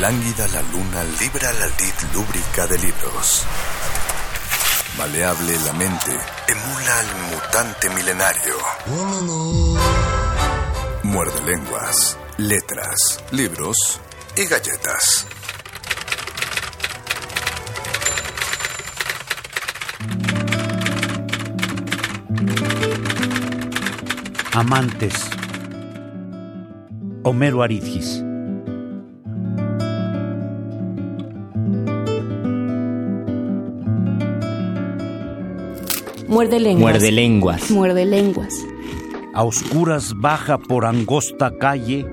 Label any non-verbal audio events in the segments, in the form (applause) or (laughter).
Lánguida la luna libra la lid lúbrica de libros. Maleable la mente emula al mutante milenario. Muerde lenguas, letras, libros y galletas. Amantes. Homero Aridgis. Muerde lenguas. Muerde lenguas. Muerde lenguas. A oscuras baja por angosta calle,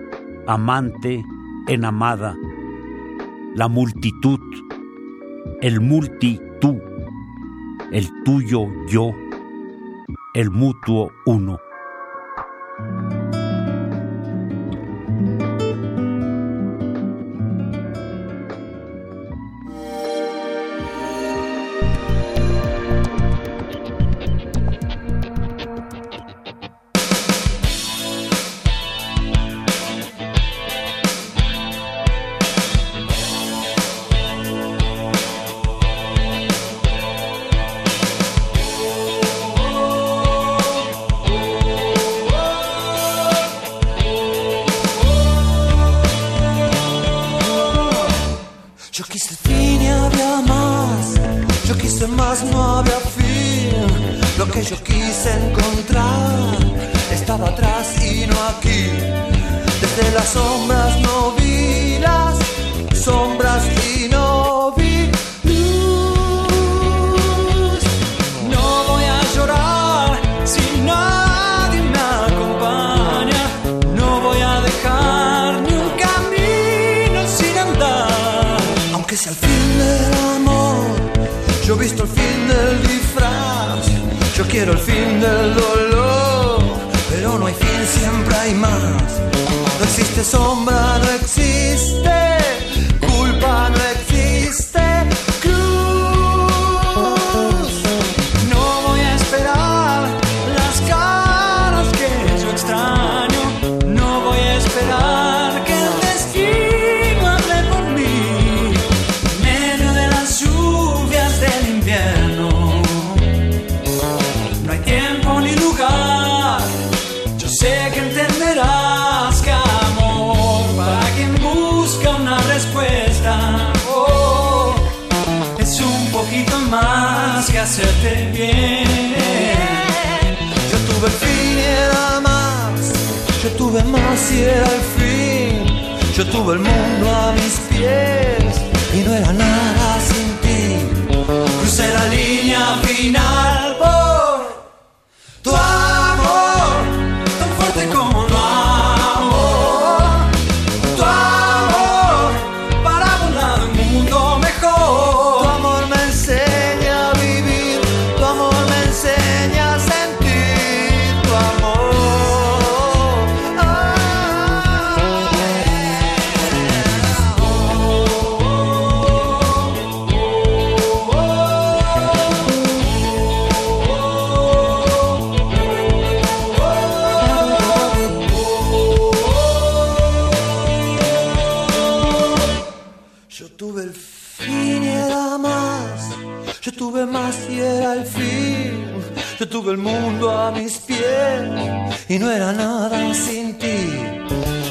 amante, enamada. La multitud, el multi tú, el tuyo yo, el mutuo uno.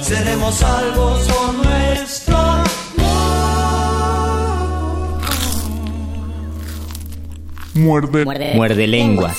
Seremos salvos con nuestro amor. Muerde. Muerde lenguas.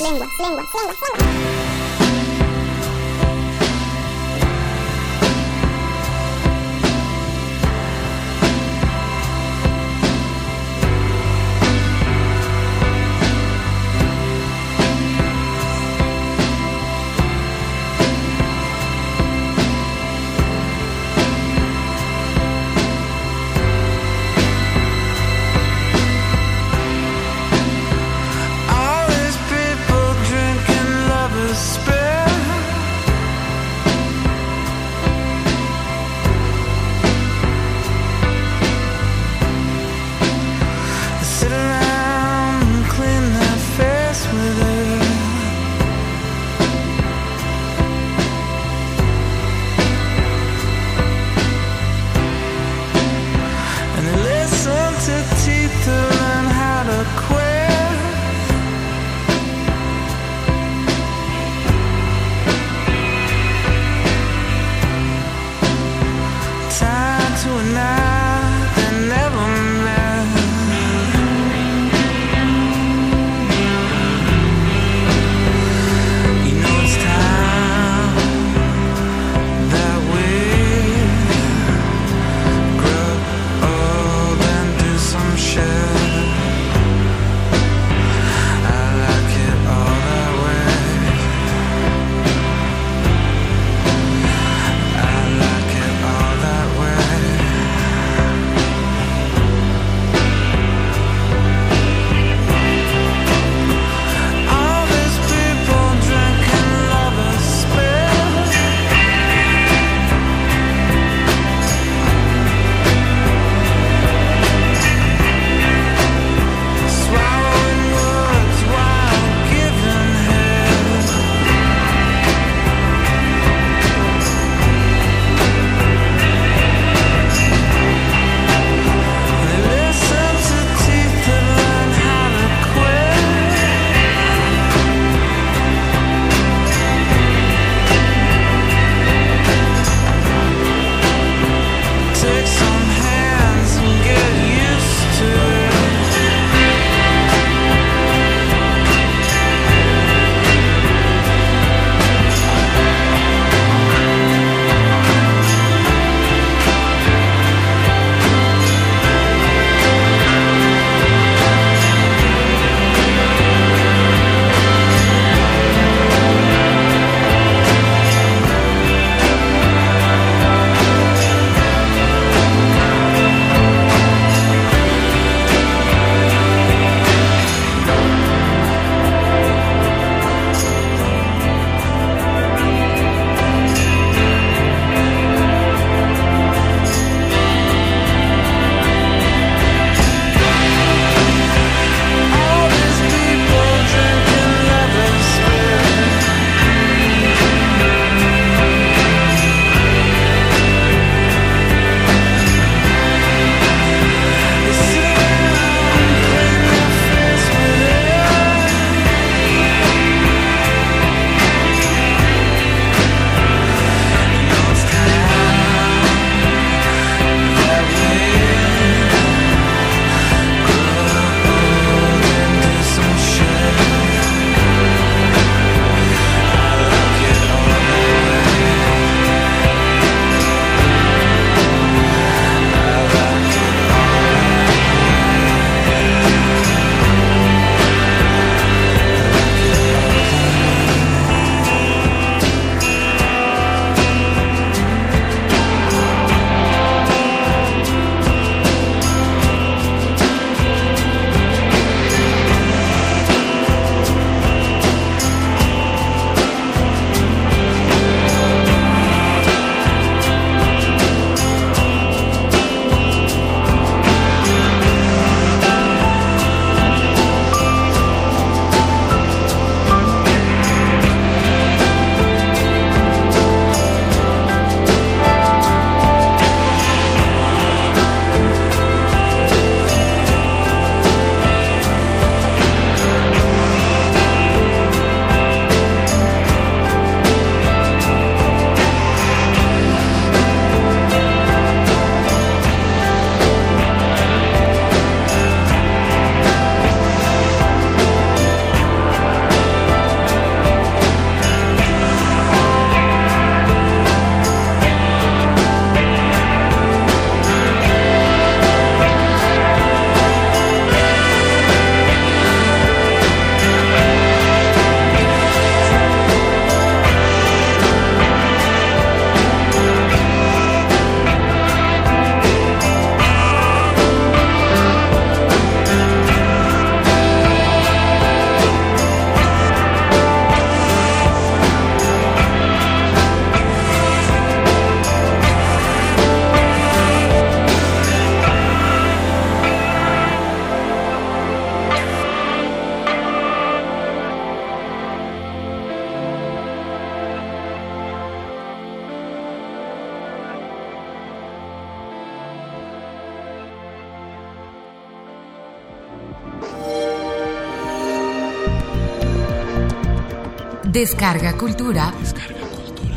Descarga Cultura.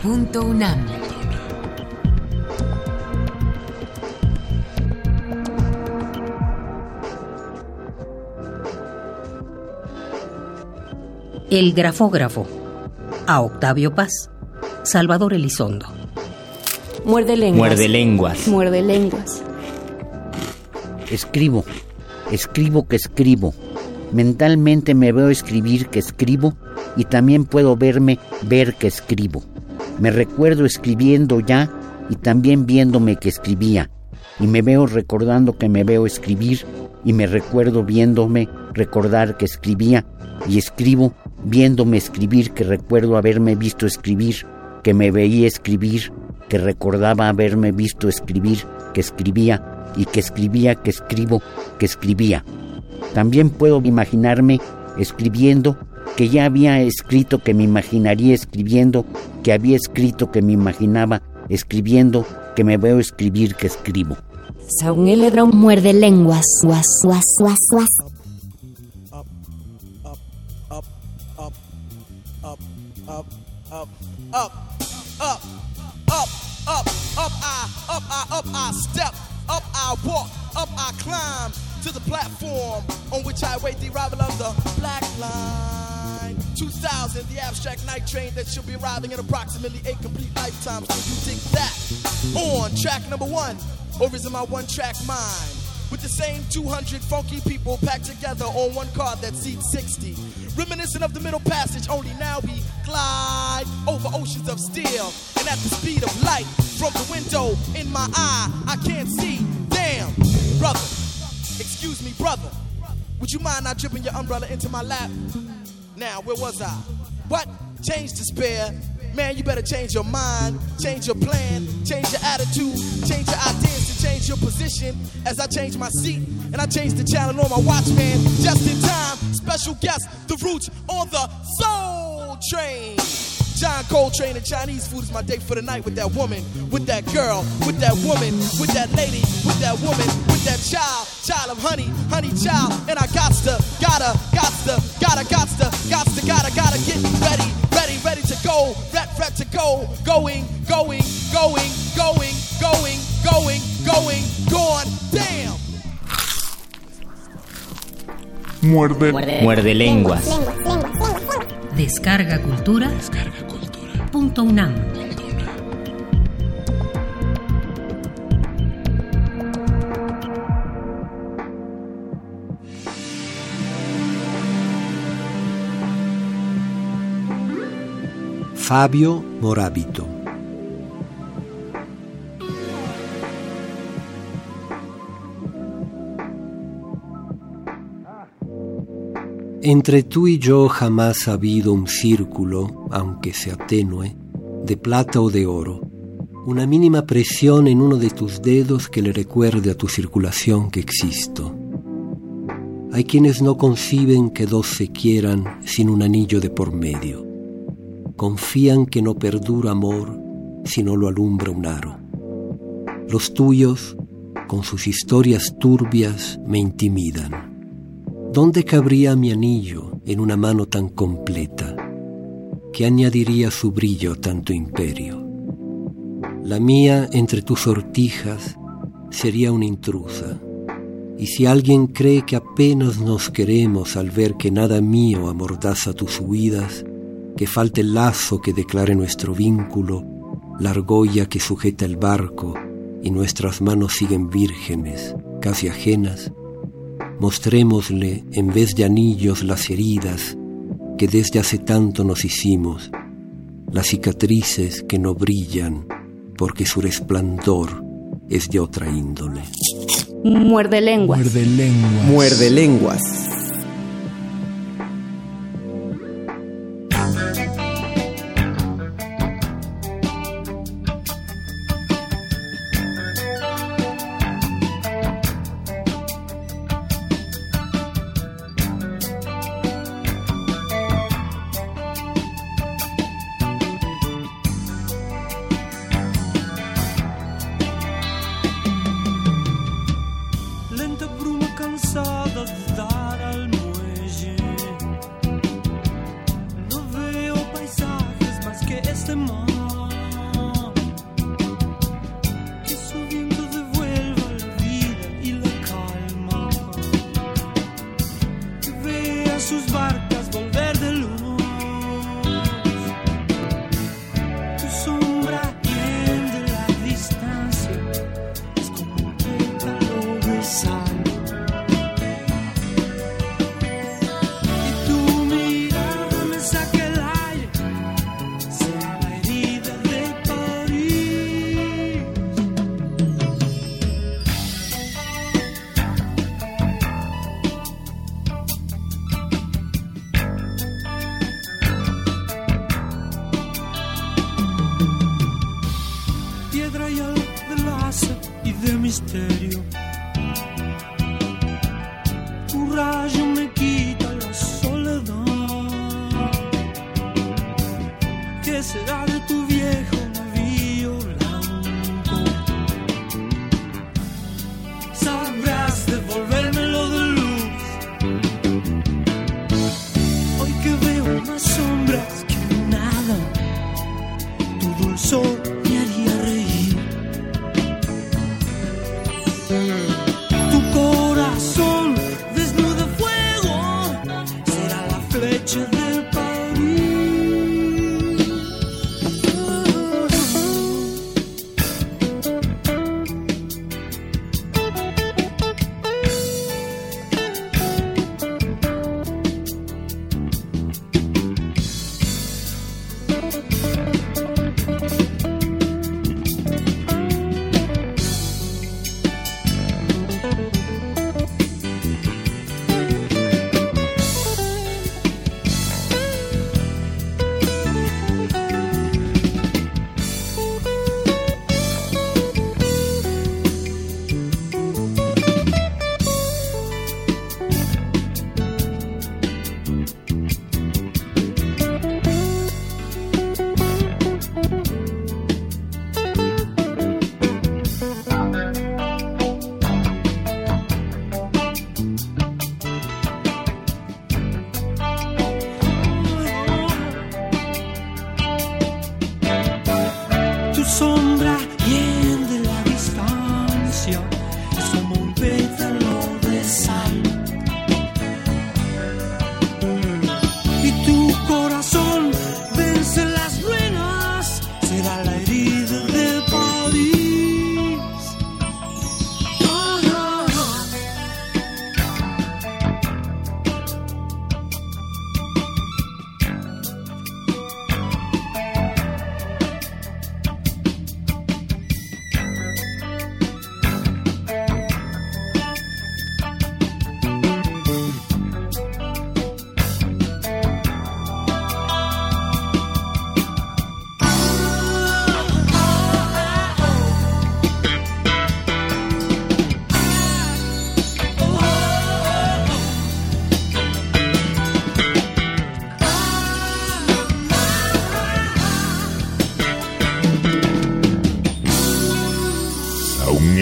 Punto UNAM. El grafógrafo. A Octavio Paz. Salvador Elizondo. Muerde lenguas. Muerde lenguas. Muerde lenguas. Escribo. Escribo que escribo. Mentalmente me veo escribir que escribo y también puedo verme ver que escribo. Me recuerdo escribiendo ya y también viéndome que escribía. Y me veo recordando que me veo escribir y me recuerdo viéndome recordar que escribía y escribo viéndome escribir que recuerdo haberme visto escribir, que me veía escribir, que recordaba haberme visto escribir, que escribía y que escribía, que escribo, que escribía. También puedo imaginarme escribiendo que ya había escrito que me imaginaría escribiendo, que había escrito que me imaginaba escribiendo, que me veo escribir que escribo. Saúl Eledrón muerde lenguas. Guas, guas, guas, guas. up, up, up, up, up, up, up, I, up, I, up, I step, up, I walk, up, I climb to the platform on which I wait the arrival of the black line. 2000, the abstract night train that should be arriving in approximately eight complete lifetimes. Do you dig that? On track number one, or is it my one track mind? With the same 200 funky people packed together on one car that seats 60. Reminiscent of the middle passage, only now we glide over oceans of steel. And at the speed of light, from the window in my eye, I can't see. Damn, brother, excuse me, brother. Would you mind not dripping your umbrella into my lap? Now, where was I? What? Change to spare. Man, you better change your mind, change your plan, change your attitude, change your ideas, and change your position. As I change my seat and I change the channel on my watch, man. Just in time, special guest, the roots on the soul train. John Coltrane and Chinese food is my date for the night with that woman, with that girl, with that woman, with that lady, with that woman, with that child, child of honey, honey child. And I got to, gotta, gotta, got to, got to, gotta, gotta get ready, ready, ready to go, ret, ret to go, going, going, going, going, going, going, going, gone. Damn. Muerde. Muerde lenguas. Descarga Cultura. Descarga cultura. Punto UNAM. Fabio Morabito. Entre tú y yo jamás ha habido un círculo, aunque sea tenue, de plata o de oro, una mínima presión en uno de tus dedos que le recuerde a tu circulación que existo. Hay quienes no conciben que dos se quieran sin un anillo de por medio. Confían que no perdura amor si no lo alumbra un aro. Los tuyos, con sus historias turbias, me intimidan. ¿Dónde cabría mi anillo en una mano tan completa? ¿Qué añadiría su brillo tanto imperio? La mía entre tus sortijas sería una intrusa. Y si alguien cree que apenas nos queremos al ver que nada mío amordaza tus huidas, que falte el lazo que declare nuestro vínculo, la argolla que sujeta el barco y nuestras manos siguen vírgenes, casi ajenas, mostrémosle en vez de anillos las heridas que desde hace tanto nos hicimos, las cicatrices que no brillan porque su resplandor es de otra índole. Muerde lenguas. Muerde lenguas. Muerde lenguas.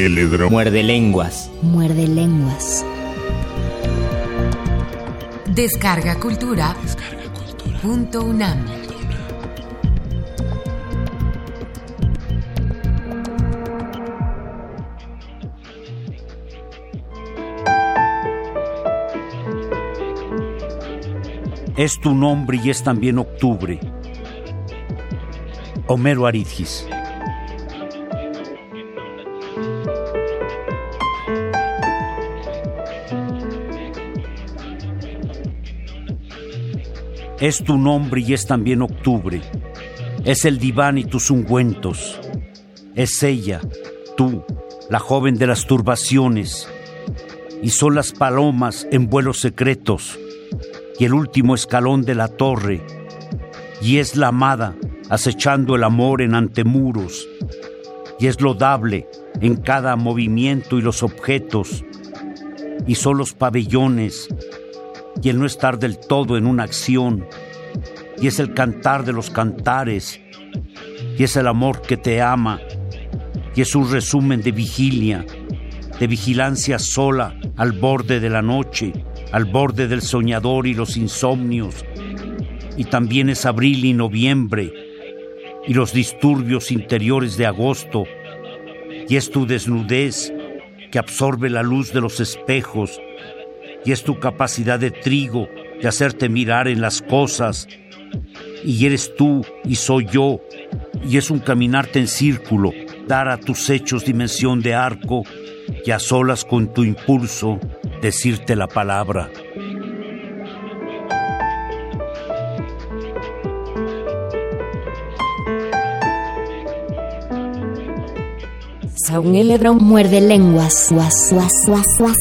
Muerde lenguas. Muerde lenguas. Descarga Cultura. Punto UNAM. Es tu nombre y es también octubre. Homero Aridgis. Es tu nombre y es también octubre. Es el diván y tus ungüentos. Es ella, tú, la joven de las turbaciones. Y son las palomas en vuelos secretos. Y el último escalón de la torre. Y es la amada acechando el amor en antemuros. Y es lodable en cada movimiento y los objetos. Y son los pabellones y el no estar del todo en una acción, y es el cantar de los cantares, y es el amor que te ama, y es un resumen de vigilia, de vigilancia sola al borde de la noche, al borde del soñador y los insomnios, y también es abril y noviembre, y los disturbios interiores de agosto, y es tu desnudez que absorbe la luz de los espejos, y es tu capacidad de trigo de hacerte mirar en las cosas, y eres tú y soy yo, y es un caminarte en círculo, dar a tus hechos dimensión de arco, y a solas con tu impulso decirte la palabra. Saúl muerde lenguas. Guas, guas, guas,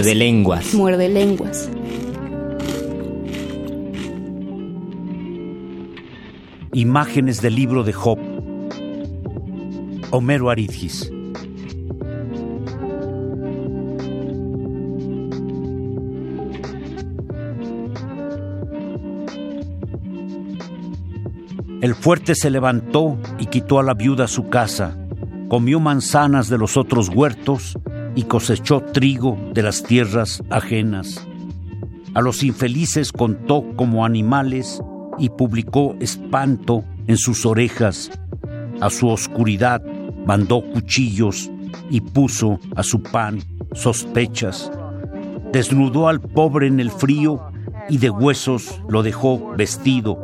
Muerde lenguas. Muerde lenguas. Imágenes del libro de Job. Homero Aridgis. El fuerte se levantó y quitó a la viuda su casa, comió manzanas de los otros huertos y cosechó trigo de las tierras ajenas. A los infelices contó como animales y publicó espanto en sus orejas. A su oscuridad mandó cuchillos y puso a su pan sospechas. Desnudó al pobre en el frío y de huesos lo dejó vestido.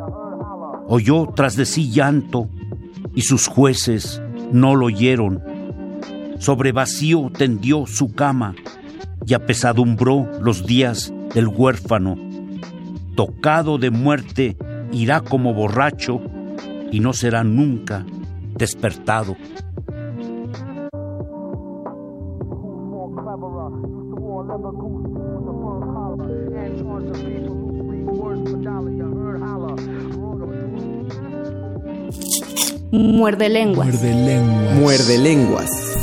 Oyó tras de sí llanto y sus jueces no lo oyeron. Sobre vacío tendió su cama y apesadumbró los días del huérfano. Tocado de muerte irá como borracho y no será nunca despertado. Muerde lenguas. Muerde lenguas. Muerde lenguas.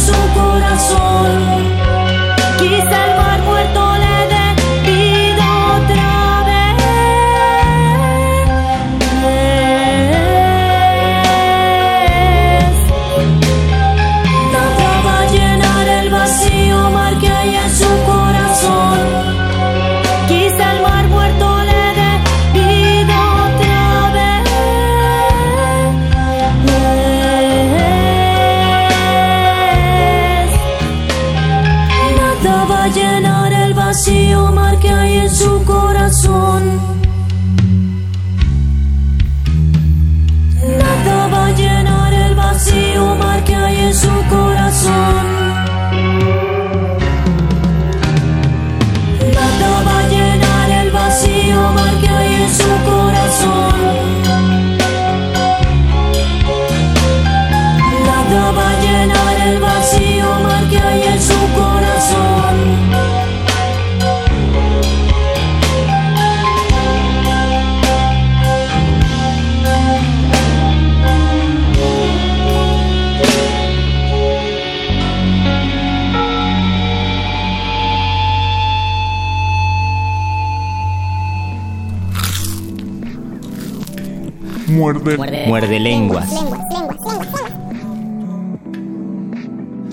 Su corazón. Muerde. Muerde lenguas.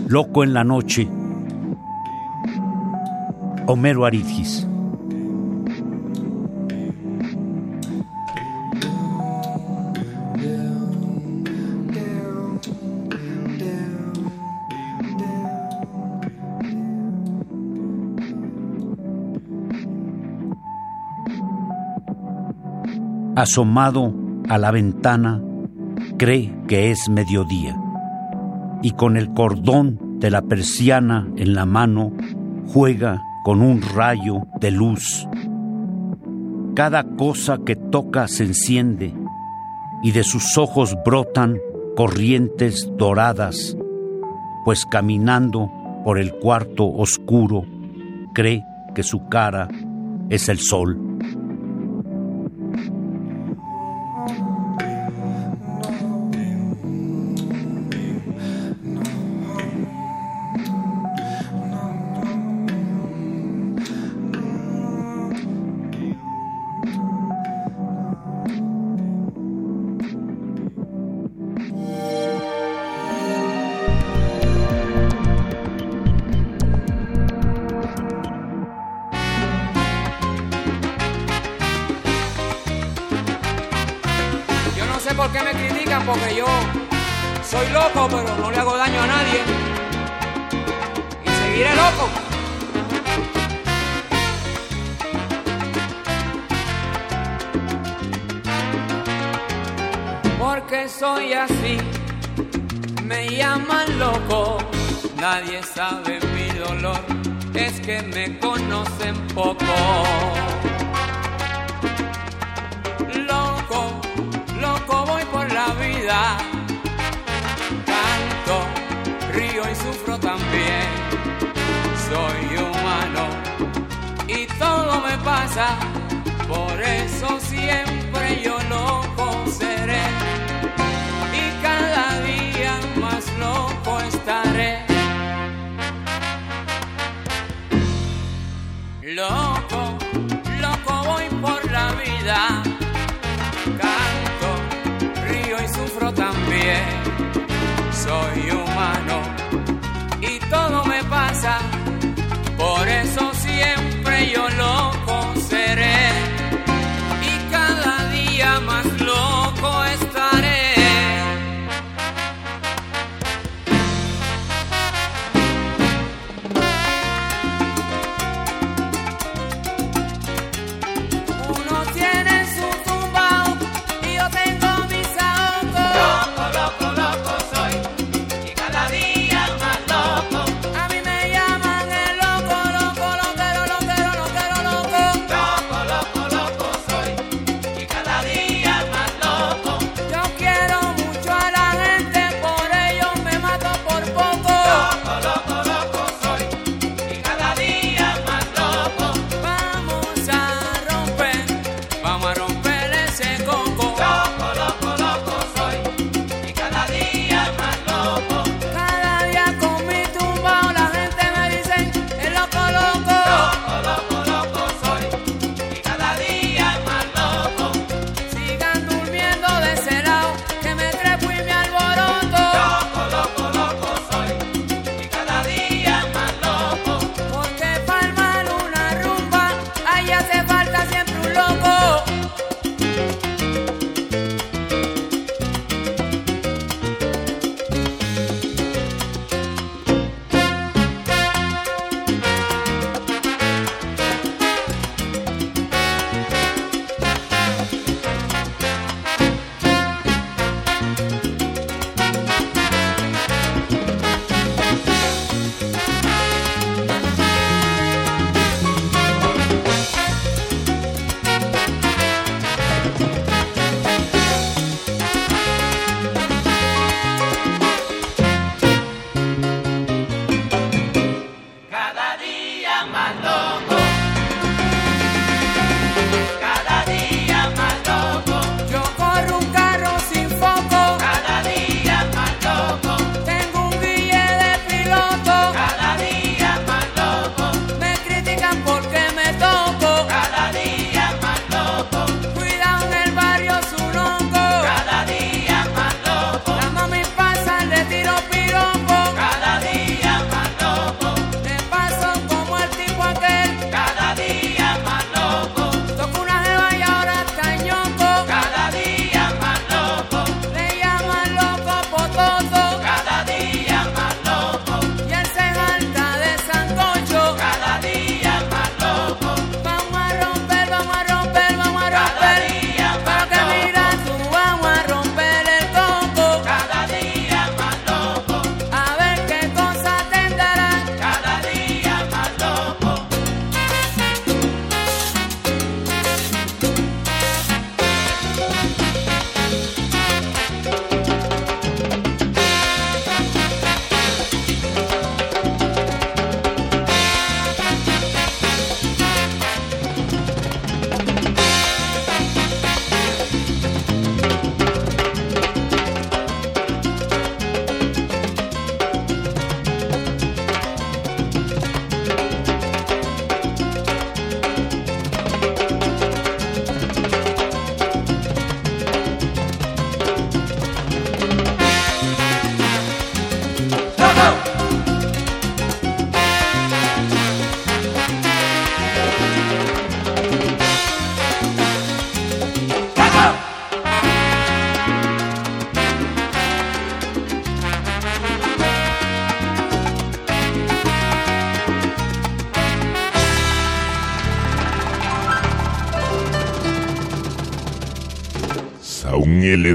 Loco en la noche. Homero Aridgis. Asomado a la ventana, cree que es mediodía y con el cordón de la persiana en la mano juega con un rayo de luz. Cada cosa que toca se enciende y de sus ojos brotan corrientes doradas, pues caminando por el cuarto oscuro cree que su cara es el sol.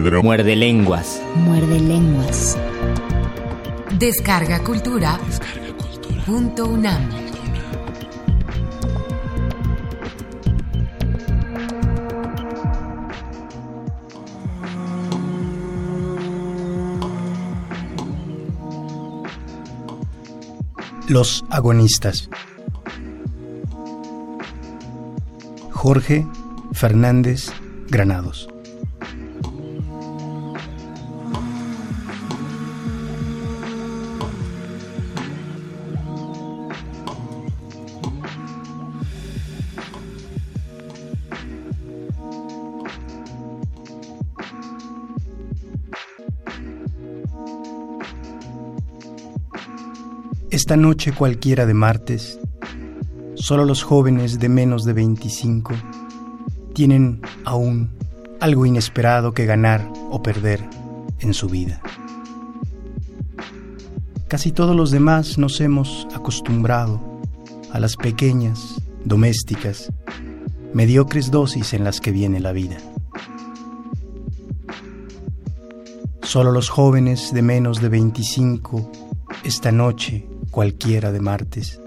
Muerde lenguas. Muerde lenguas. Descarga cultura. Punto UNAM. Los agonistas. Jorge Fernández Granados. Esta noche cualquiera de martes, solo los jóvenes de menos de 25 tienen aún algo inesperado que ganar o perder en su vida. Casi todos los demás nos hemos acostumbrado a las pequeñas, domésticas, mediocres dosis en las que viene la vida. Solo los jóvenes de menos de 25 esta noche cualquiera de martes.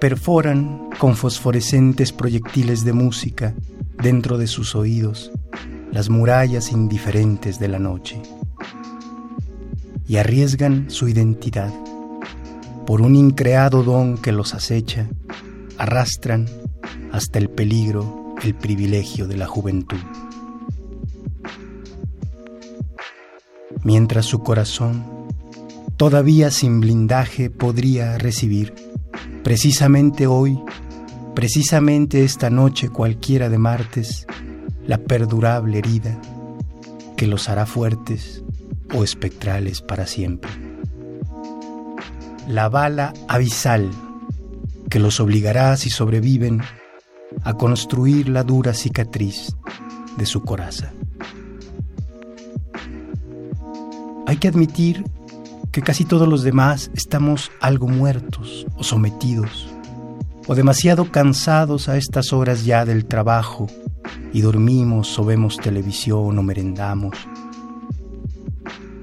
Perforan con fosforescentes proyectiles de música dentro de sus oídos las murallas indiferentes de la noche y arriesgan su identidad. Por un increado don que los acecha, arrastran hasta el peligro el privilegio de la juventud. Mientras su corazón todavía sin blindaje podría recibir. Precisamente hoy, precisamente esta noche cualquiera de martes, la perdurable herida que los hará fuertes o espectrales para siempre. La bala abisal que los obligará, si sobreviven, a construir la dura cicatriz de su coraza. Hay que admitir que casi todos los demás estamos algo muertos o sometidos, o demasiado cansados a estas horas ya del trabajo, y dormimos o vemos televisión o merendamos.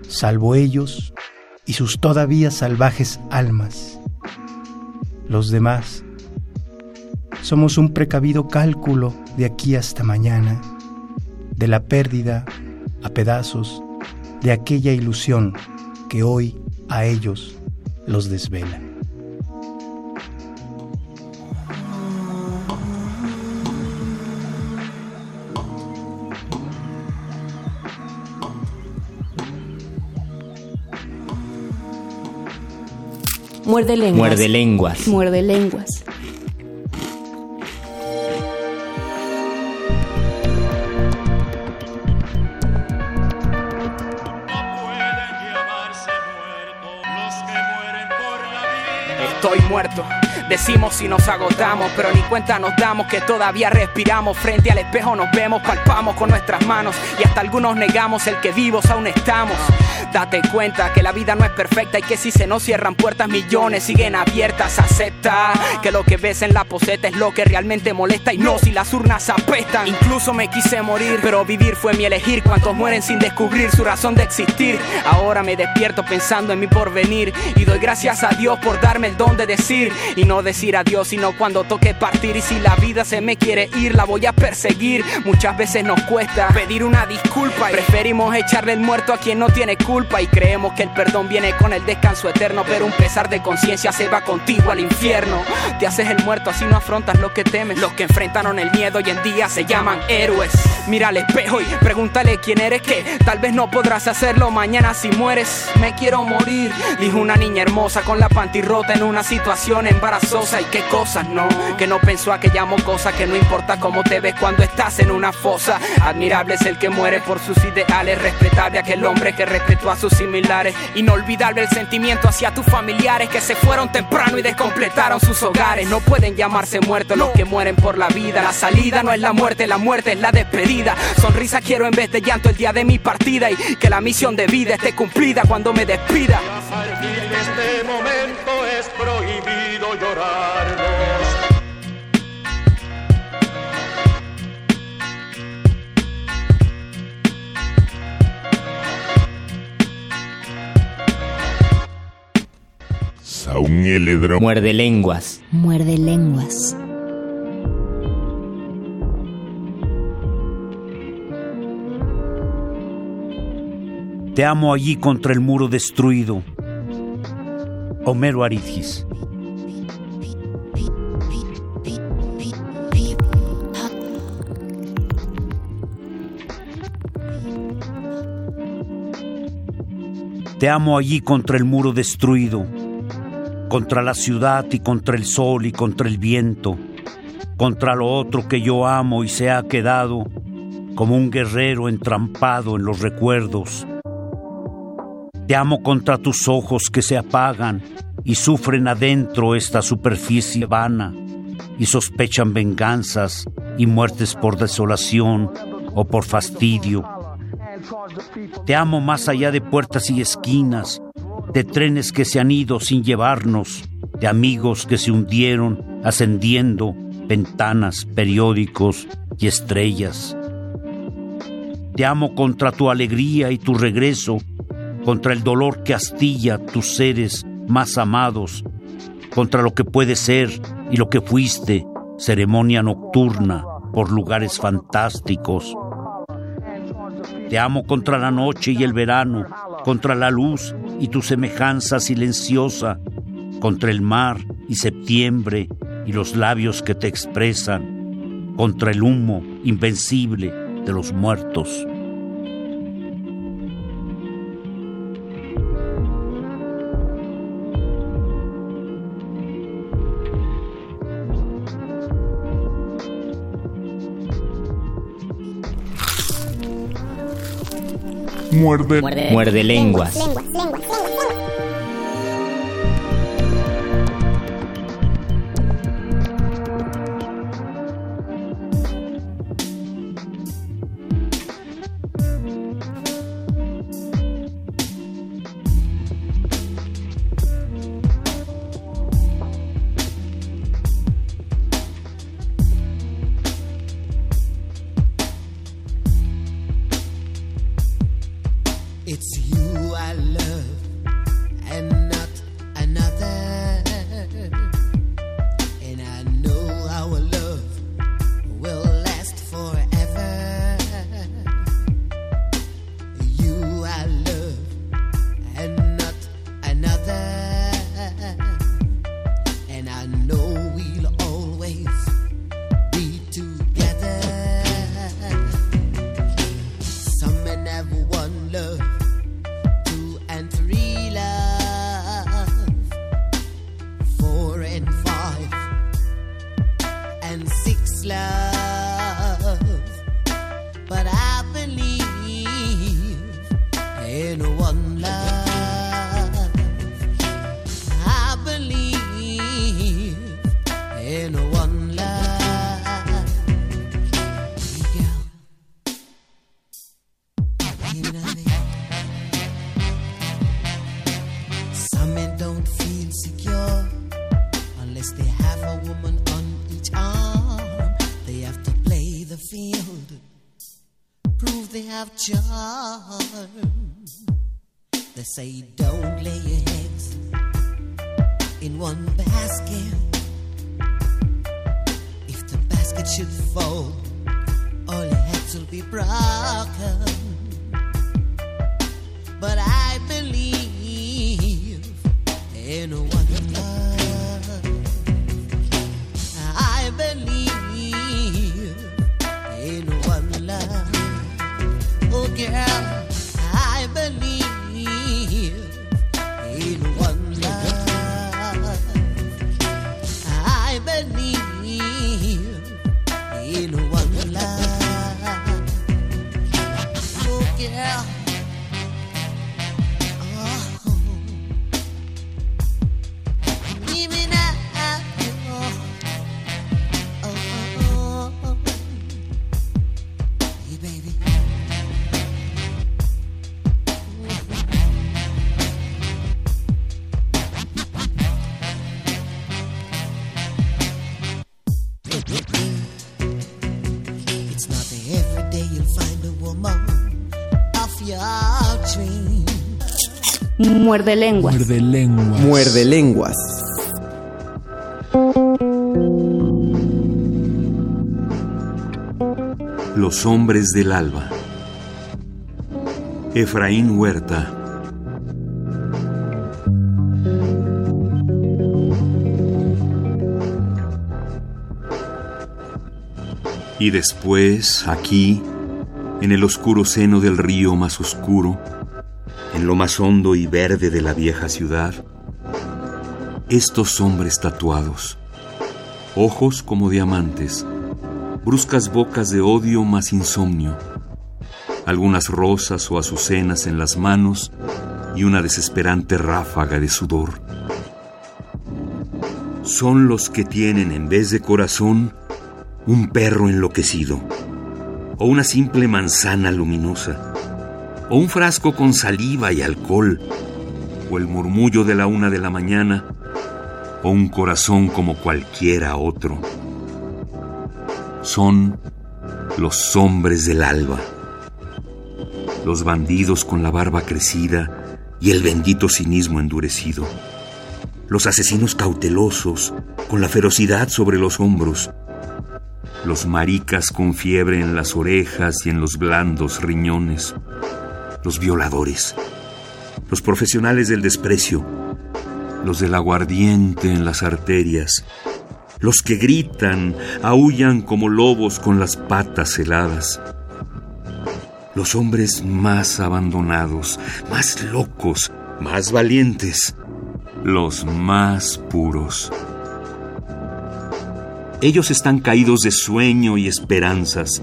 Salvo ellos y sus todavía salvajes almas, los demás somos un precavido cálculo de aquí hasta mañana, de la pérdida a pedazos de aquella ilusión que hoy a ellos los desvela. Muerde lenguas. Muerde lenguas. Muerde lenguas. Estoy muerto. Decimos y nos agotamos, pero ni cuenta nos damos que todavía respiramos. Frente al espejo nos vemos, palpamos con nuestras manos y hasta algunos negamos el que vivos aún estamos. Date cuenta que la vida no es perfecta y que si se nos cierran puertas millones siguen abiertas. Acepta que lo que ves en la poseta es lo que realmente molesta y no si las urnas apestan. Incluso me quise morir, pero vivir fue mi elegir. Cuantos mueren sin descubrir su razón de existir. Ahora me despierto pensando en mi porvenir y doy gracias a Dios por darme el don de decir y no decir adiós, sino cuando toque partir. Y si la vida se me quiere ir, la voy a perseguir. Muchas veces nos cuesta pedir una disculpa y preferimos echarle el muerto a quien no tiene culpa y creemos que el perdón viene con el descanso eterno, pero un pesar de conciencia se va contigo al infierno. Te haces el muerto, así no afrontas lo que temes. Los que enfrentaron el miedo hoy en día se llaman héroes. Mira al espejo y pregúntale quién eres, que tal vez no podrás hacerlo mañana si mueres. Me quiero morir, dijo una niña hermosa con la panty rota en una situación embarazosa. Y qué cosas, no, que no pensó a que llamo cosa que no importa cómo te ves cuando estás en una fosa. Admirable es el que muere por sus ideales, respetable aquel hombre que respetó a sus similares. Inolvidable el sentimiento hacia tus familiares que se fueron temprano y descompletaron sus hogares. No pueden llamarse muertos los que mueren por la vida. La salida no es la muerte, la muerte es la despedida. Sonrisa quiero en vez de llanto el día de mi partida y que la misión de vida esté cumplida cuando me despida. Llorarnos. Muerde lenguas. Muerde lenguas. Te amo allí contra el muro destruido. Homero Aridgis. Te amo allí contra el muro destruido, contra la ciudad y contra el sol y contra el viento, contra lo otro que yo amo y se ha quedado como un guerrero entrampado en los recuerdos. Te amo contra tus ojos que se apagan y sufren adentro esta superficie vana y sospechan venganzas y muertes por desolación o por fastidio. Te amo más allá de puertas y esquinas, de trenes que se han ido sin llevarnos, de amigos que se hundieron ascendiendo ventanas, periódicos y estrellas. Te amo contra tu alegría y tu regreso, contra el dolor que astilla tus seres más amados, contra lo que puede ser y lo que fuiste, ceremonia nocturna por lugares fantásticos. Te amo contra la noche y el verano, contra la luz y tu semejanza silenciosa, contra el mar y septiembre y los labios que te expresan, contra el humo invencible de los muertos. Muerde. Muerde lenguas. It's Muerde lenguas. Muerde lenguas. Muerde lenguas. Los hombres del alba. Efraín Huerta. Y después, aquí, en el oscuro seno del río más oscuro, en lo más hondo y verde de la vieja ciudad, estos hombres tatuados, ojos como diamantes, bruscas bocas de odio más insomnio, algunas rosas o azucenas en las manos y una desesperante ráfaga de sudor. Son los que tienen en vez de corazón un perro enloquecido, o una simple manzana luminosa, o un frasco con saliva y alcohol, o el murmullo de la una de la mañana, o un corazón como cualquiera otro. Son los hombres del alba, los bandidos con la barba crecida y el bendito cinismo endurecido, los asesinos cautelosos con la ferocidad sobre los hombros, los maricas con fiebre en las orejas y en los blandos riñones, los violadores, los profesionales del desprecio, los del aguardiente en las arterias, los que gritan, aullan como lobos con las patas heladas, los hombres más abandonados, más locos, más valientes, los más puros. Ellos están caídos de sueño y esperanzas,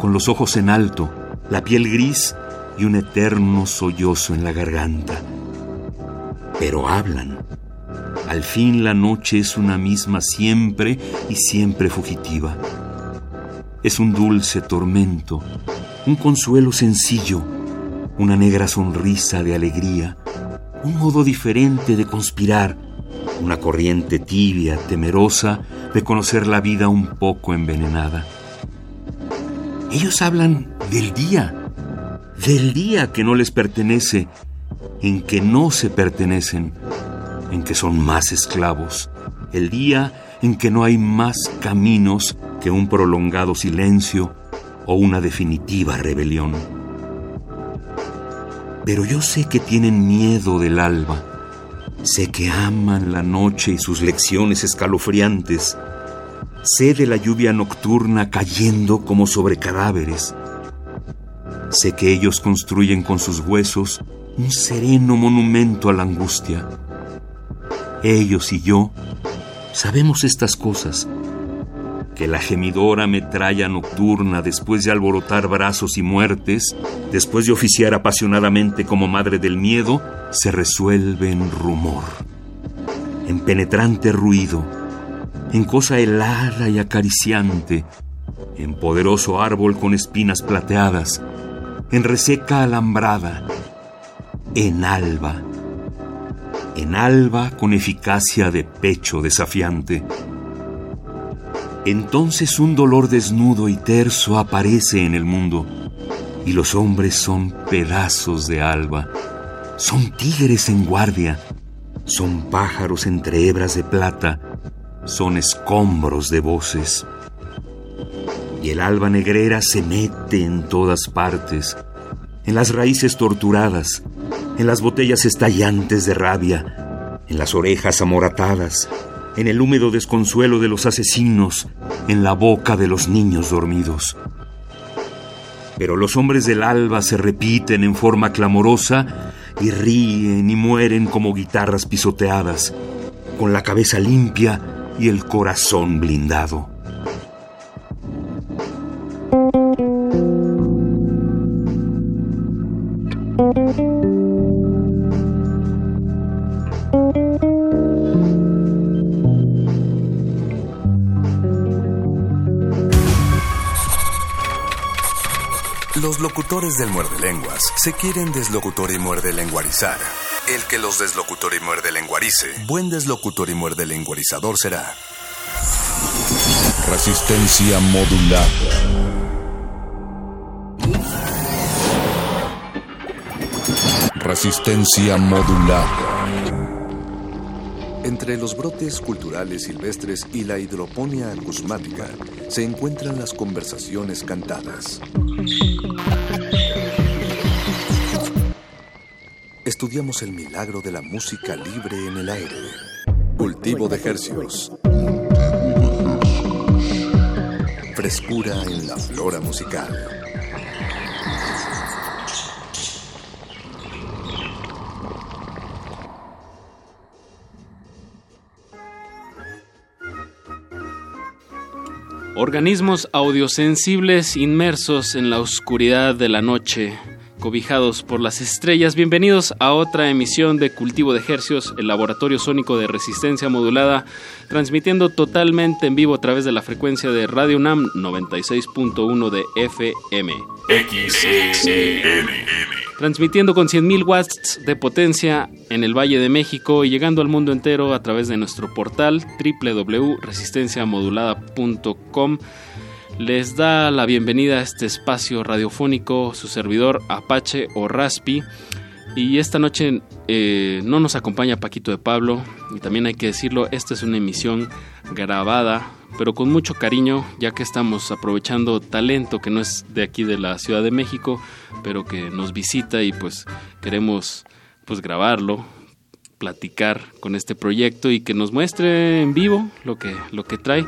con los ojos en alto, la piel gris y un eterno sollozo en la garganta. Pero hablan. Al fin la noche es una misma siempre y siempre fugitiva. Es un dulce tormento, un consuelo sencillo, una negra sonrisa de alegría, un modo diferente de conspirar, una corriente tibia, temerosa de conocer la vida un poco envenenada. Ellos hablan del día, del día que no les pertenece, en que no se pertenecen, en que son más esclavos, el día en que no hay más caminos que un prolongado silencio o una definitiva rebelión. Pero yo sé que tienen miedo del alba, sé que aman la noche y sus lecciones escalofriantes, sé de la lluvia nocturna cayendo como sobre cadáveres, sé que ellos construyen con sus huesos un sereno monumento a la angustia, ellos y yo sabemos estas cosas. Que la gemidora metralla nocturna, después de alborotar brazos y muertes, después de oficiar apasionadamente como madre del miedo, se resuelve en rumor, en penetrante ruido, en cosa helada y acariciante, en poderoso árbol con espinas plateadas, en reseca alambrada, en alba en alba con eficacia de pecho desafiante. Entonces un dolor desnudo y terso aparece en el mundo, y los hombres son pedazos de alba, son tigres en guardia, son pájaros entre hebras de plata, son escombros de voces. Y el alba negrera se mete en todas partes, en las raíces torturadas, en las botellas estallantes de rabia, en las orejas amoratadas, en el húmedo desconsuelo de los asesinos, en la boca de los niños dormidos. Pero los hombres del alba se repiten en forma clamorosa y ríen y mueren como guitarras pisoteadas, con la cabeza limpia y el corazón blindado. Locutores del muerde lenguas se quieren deslocutor y muerde lenguarizar. El que los deslocutor y muerde lenguarice, buen deslocutor y muerde lenguarizador será. Resistencia modular. Resistencia modular. Entre los brotes culturales silvestres y la hidroponía acusmática se encuentran las conversaciones cantadas. Estudiamos el milagro de la música libre en el aire. Cultivo de ejercicios. Frescura en la flora musical. Organismos audiosensibles inmersos en la oscuridad de la noche, cobijados por las estrellas. Bienvenidos a otra emisión de Cultivo de Hercios, el laboratorio sónico de resistencia modulada, transmitiendo totalmente en vivo a través de la frecuencia de Radio UNAM 96.1 de FM. Transmitiendo con 100.000 watts de potencia en el Valle de México y llegando al mundo entero a través de nuestro portal www.resistenciamodulada.com. Les da la bienvenida a este espacio radiofónico su servidor Apache o Raspi. Y esta noche eh, no nos acompaña Paquito de Pablo, y también hay que decirlo, esta es una emisión grabada, pero con mucho cariño, ya que estamos aprovechando talento que no es de aquí de la Ciudad de México, pero que nos visita y pues queremos pues grabarlo, platicar con este proyecto y que nos muestre en vivo lo que, lo que trae.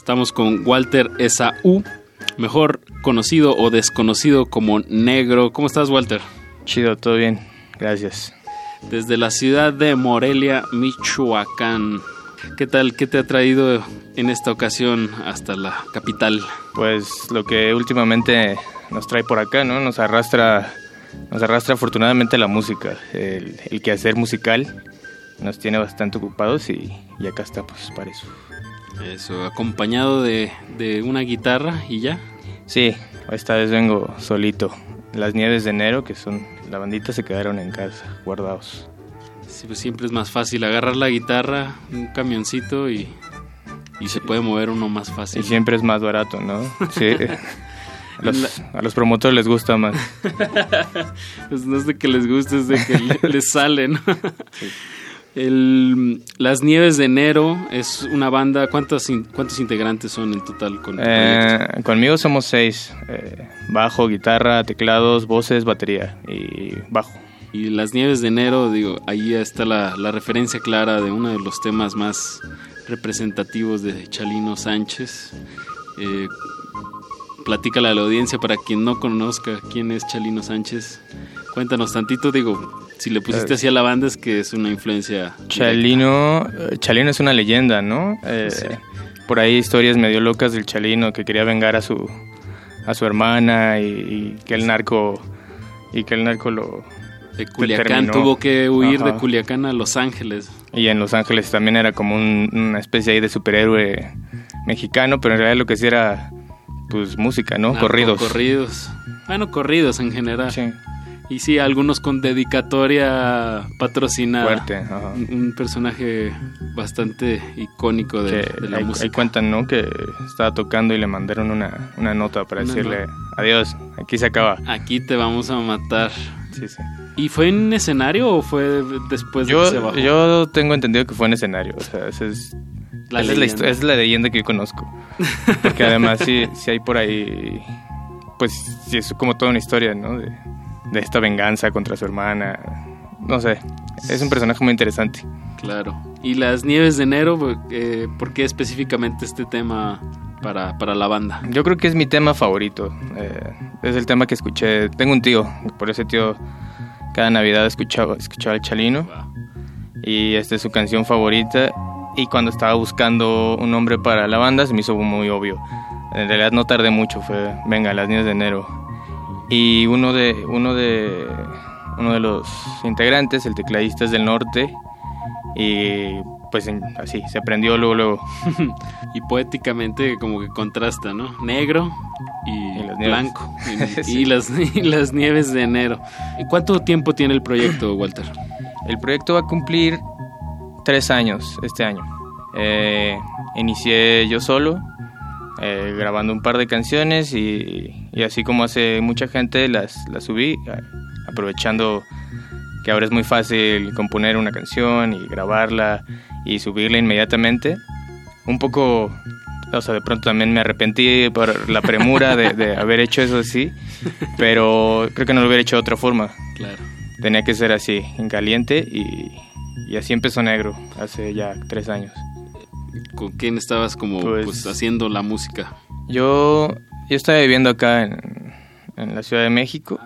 Estamos con Walter Esaú, mejor conocido o desconocido como Negro. ¿Cómo estás, Walter? Chido, todo bien. Gracias. Desde la ciudad de Morelia, Michoacán. ¿Qué tal? ¿Qué te ha traído en esta ocasión hasta la capital? Pues lo que últimamente nos trae por acá, ¿no? Nos arrastra, nos arrastra afortunadamente la música, el, el quehacer musical nos tiene bastante ocupados y, y acá está pues para eso. Eso, acompañado de, de una guitarra y ya. Sí, esta vez vengo solito. Las nieves de enero, que son la bandita, se quedaron en casa, guardados. Sí, pues siempre es más fácil agarrar la guitarra, un camioncito y, y se puede mover uno más fácil. Y siempre es más barato, ¿no? Sí. A (laughs) (laughs) los, a los promotores les gusta más. (laughs) pues no es de que les guste, es de que le- les sale, ¿no? El, Las Nieves de Enero es una banda. ¿Cuántos, in- cuántos integrantes son en total con? Eh, conmigo somos seis. eh, bajo, guitarra, teclados, voces, batería y bajo. Y Las Nieves de Enero, digo, ahí está la, la referencia clara de uno de los temas más representativos de Chalino Sánchez. Eh, platícale a la audiencia para quien no conozca quién es Chalino Sánchez. Cuéntanos tantito, digo, si le pusiste Eh, así a la banda es que es una influencia. Chalino, eh, Chalino es una leyenda, ¿no? Eh, Por ahí historias medio locas del Chalino que quería vengar a su a su hermana y, y que el narco y que el narco lo De Culiacán terminó. tuvo que huir de Ajá. Culiacán a Los Ángeles. Y en Los Ángeles también era como un- una especie ahí de superhéroe mexicano, pero en realidad lo que sí era pues música, ¿no? Narco- corridos. Corridos. Bueno, corridos en general. Y sí, algunos con dedicatoria patrocinada. Fuerte, ajá. Un, personaje bastante icónico de, Que de la ahí, música. ahí cuentan, ¿no? Que estaba tocando y le mandaron una, una nota para Una decirle adiós, aquí se acaba. Aquí te vamos a matar. Sí, sí. ¿Y fue en escenario o fue después de que se bajó? yo tengo entendido que fue en escenario, o sea, esa es La esa es la, leyenda. histo- esa es la leyenda que yo conozco. Porque además sí, sí hay por ahí, pues sí es como toda una historia, ¿no? De, de esta venganza contra su hermana. No sé, es un personaje muy interesante. Claro. ¿Y las nieves de enero? eh, ¿Por qué específicamente este tema para, para la banda? Yo creo que es mi tema favorito. eh, es el tema que escuché. Tengo un tío, por ese tío cada Navidad escuchaba, escuchaba el Chalino. Y esta es su canción favorita. Y cuando estaba buscando un nombre para la banda se me hizo muy obvio. En realidad no tardé mucho, fue venga, las nieves de enero. Y uno de, uno de, uno de los integrantes, el tecladista es del norte. Y pues así, se prendió luego, luego. (laughs) y poéticamente como que contrasta, ¿no? Negro y, las blanco. (laughs) Y, Sí. y las, y las nieves de enero. ¿Y cuánto tiempo tiene el proyecto, Walter? El proyecto va a cumplir tres años este año. Eh, inicié yo solo, eh, grabando un par de canciones y, y así como hace mucha gente las, las subí, eh, aprovechando que ahora es muy fácil componer una canción y grabarla y subirla inmediatamente. Un poco, o sea, de pronto también me arrepentí por la premura de, de (laughs) haber hecho eso así, pero creo que no lo hubiera hecho de otra forma. Claro. Tenía que ser así, en caliente y, y así empezó Negro, hace ya tres años. ¿Con quién estabas como Pues- pues, haciendo la música? Yo, yo estaba viviendo acá en, en la Ciudad de México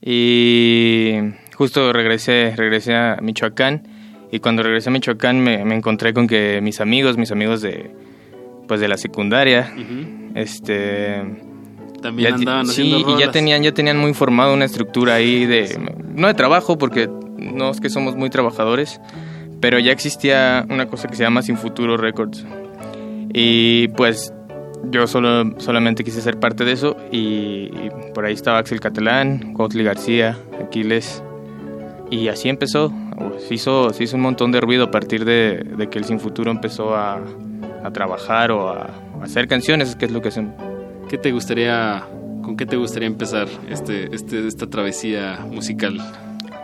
y justo regresé, regresé a Michoacán y cuando regresé a Michoacán me, me encontré con que mis amigos, mis amigos de pues de la secundaria, este También ya andaban sí, haciendo y ya tenían ya tenían muy formado una estructura ahí de no de trabajo porque no es que somos muy trabajadores, pero ya existía una cosa que se llama Sin Futuro Records. Y pues yo solo solamente quise ser parte de eso y, y por ahí estaba Axel Catalán, Cuautli García, Aquiles y así empezó. Se hizo, se hizo un montón de ruido a partir de, de que el Sin Futuro empezó a, a trabajar o a, a hacer canciones, que es lo que hacen. ¿Qué te gustaría, con qué te gustaría empezar este, este, esta travesía musical?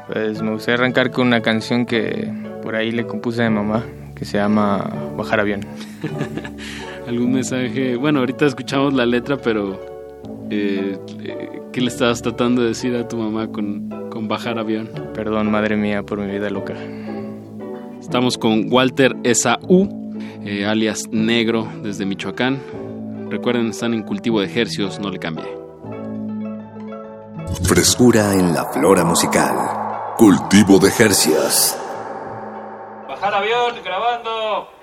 Pues me gustaría arrancar con una canción que por ahí le compuse a mi mamá, que se llama Bajar Avión. (laughs) ¿Algún mensaje? Bueno, ahorita escuchamos la letra, pero eh, eh, ¿qué le estabas tratando de decir a tu mamá con, con bajar avión? Perdón, madre mía, por mi vida loca. Estamos con Walter Esaú, eh, alias Negro, desde Michoacán. Recuerden, están en cultivo de ejercios, no le cambie. Frescura en la flora musical. Cultivo de Jercias. Bajar avión, grabando.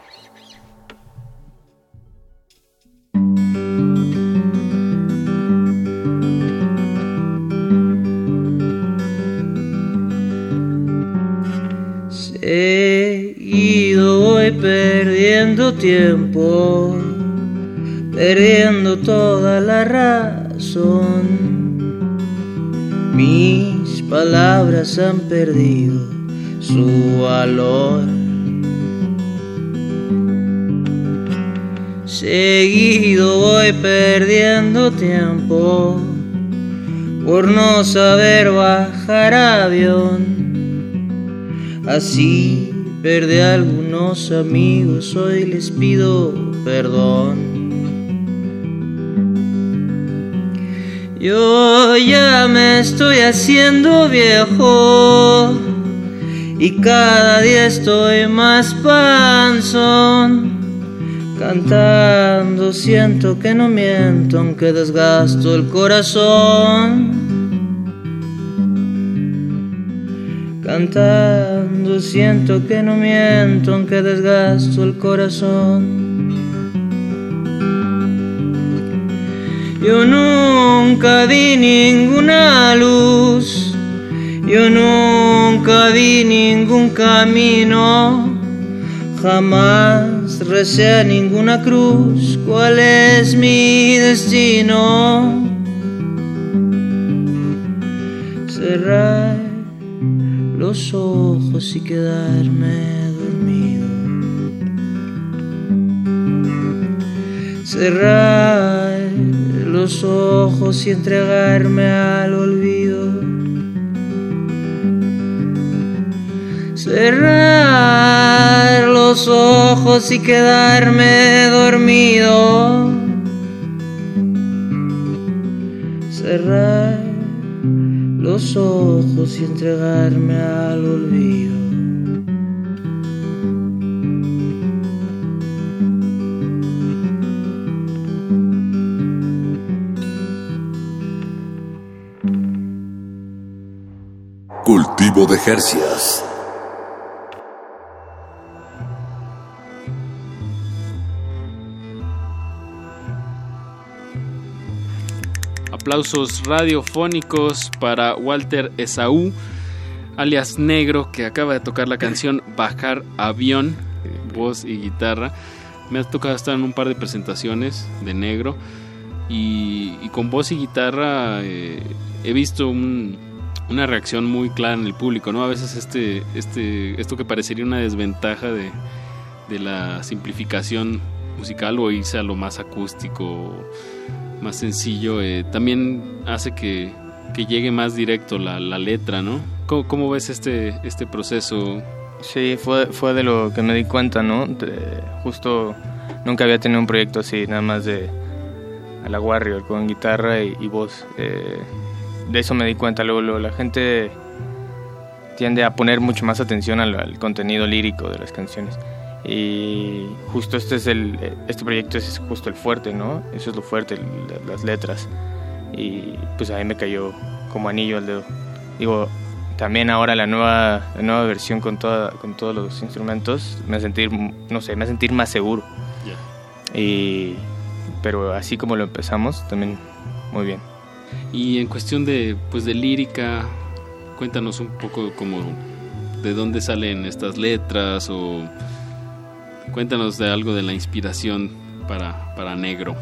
Perdiendo tiempo, perdiendo toda la razón. Mis palabras han perdido su valor. Seguido voy perdiendo tiempo por no saber bajar avión. Así perdí algunos amigos, hoy les pido perdón. Yo ya me estoy haciendo viejo y cada día estoy más panzón. Cantando siento que no miento aunque desgasto el corazón. Cantando siento que no miento aunque desgasto el corazón. Yo nunca vi ninguna luz, yo nunca vi ningún camino, jamás recé a ninguna cruz, ¿cuál es mi destino? Cerrar los ojos y quedarme dormido. Cerrar los ojos y entregarme al olvido. Cerrar los ojos y quedarme dormido. Cerrar los ojos y entregarme al olvido. Cultivo de Jercias. Aplausos radiofónicos para Walter Esaú, alias Negro, que acaba de tocar la canción (laughs) Bajar Avión, voz y guitarra. Me ha tocado estar en un par de presentaciones de Negro y, y con voz y guitarra eh, he visto un- una reacción muy clara en el público, ¿no? A veces este, este, esto que parecería una desventaja de, de la simplificación musical o irse a lo más acústico, más sencillo, eh, también hace que, que llegue más directo la, la letra, ¿no? ¿Cómo, ves este, este proceso? Sí, fue, fue de lo que me di cuenta, ¿no? justo nunca había tenido un proyecto así, nada más de a la Warrior con guitarra y, voz. Eh, de eso me di cuenta. Luego, la gente tiende a poner mucho más atención al, contenido lírico de las canciones. Y justo este es el este proyecto es justo el fuerte, ¿no? Eso es lo fuerte, las letras. Y pues a mí me cayó como anillo al dedo. Digo, también ahora la nueva, nueva versión con, toda, con todos los instrumentos me hace sentir, no sé, me hace sentir más seguro. Y, pero así como lo empezamos, también muy bien. Y en cuestión de, pues de lírica, cuéntanos un poco como de dónde salen estas letras o cuéntanos de algo de la inspiración para, para Negro.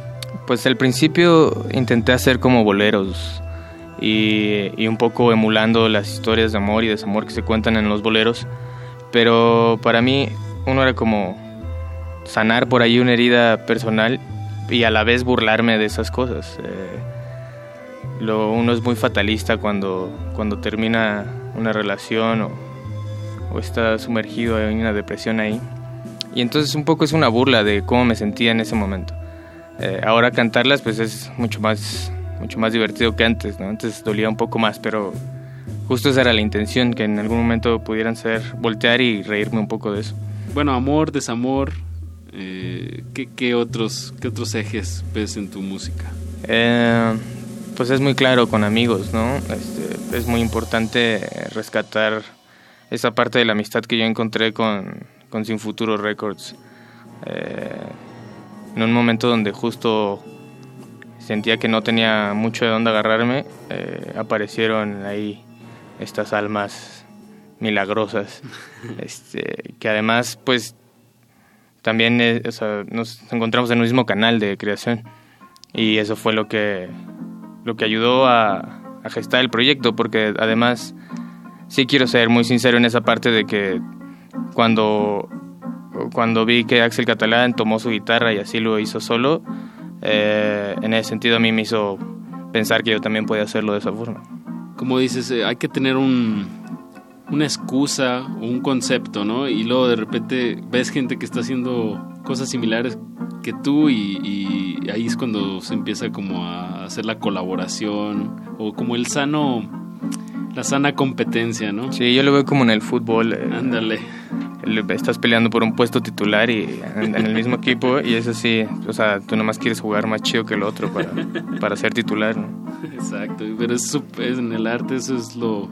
Pues al principio intenté hacer como boleros y, un poco emulando las historias de amor y desamor que se cuentan en los boleros. Pero para mí uno era como sanar por ahí una herida personal y a la vez burlarme de esas cosas. Eh, lo, uno es muy fatalista cuando, cuando termina una relación o, o, está sumergido en una depresión ahí. Y entonces un poco es una burla de cómo me sentía en ese momento. Eh, ahora cantarlas pues es mucho más mucho más divertido que antes, ¿no? Antes dolía un poco más, pero justo esa era la intención, que en algún momento pudieran ser voltear y reírme un poco de eso. Bueno, amor, desamor, eh, ¿qué, otros, ¿qué otros ejes ves en tu música? Eh, pues es muy claro con amigos, ¿no? Este, es muy importante rescatar esa parte de la amistad que yo encontré con, con Sin Futuro Records. Eh, en un momento donde justo sentía que no tenía mucho de dónde agarrarme, eh, aparecieron ahí estas almas milagrosas, (laughs) este, que además pues también eh, nos encontramos en el mismo canal de creación y eso fue lo que, lo que ayudó a, gestar el proyecto, porque además sí quiero ser muy sincero en esa parte de que cuando, cuando vi que Axel Catalán tomó su guitarra y así lo hizo solo, eh, en ese sentido a mí me hizo pensar que yo también podía hacerlo de esa forma. Como dices, eh, hay que tener un, una excusa o un concepto, ¿no? Y luego de repente ves gente que está haciendo cosas similares que tú y, ahí es cuando se empieza como a hacer la colaboración o como el sano, la sana competencia, ¿no? Sí, yo lo veo como en el fútbol. Eh, Ándale estás peleando por un puesto titular y en, el mismo equipo y eso sí, o sea, tú nomás quieres jugar más chido que el otro para, para ser titular. Exacto, pero es, en el arte eso es lo,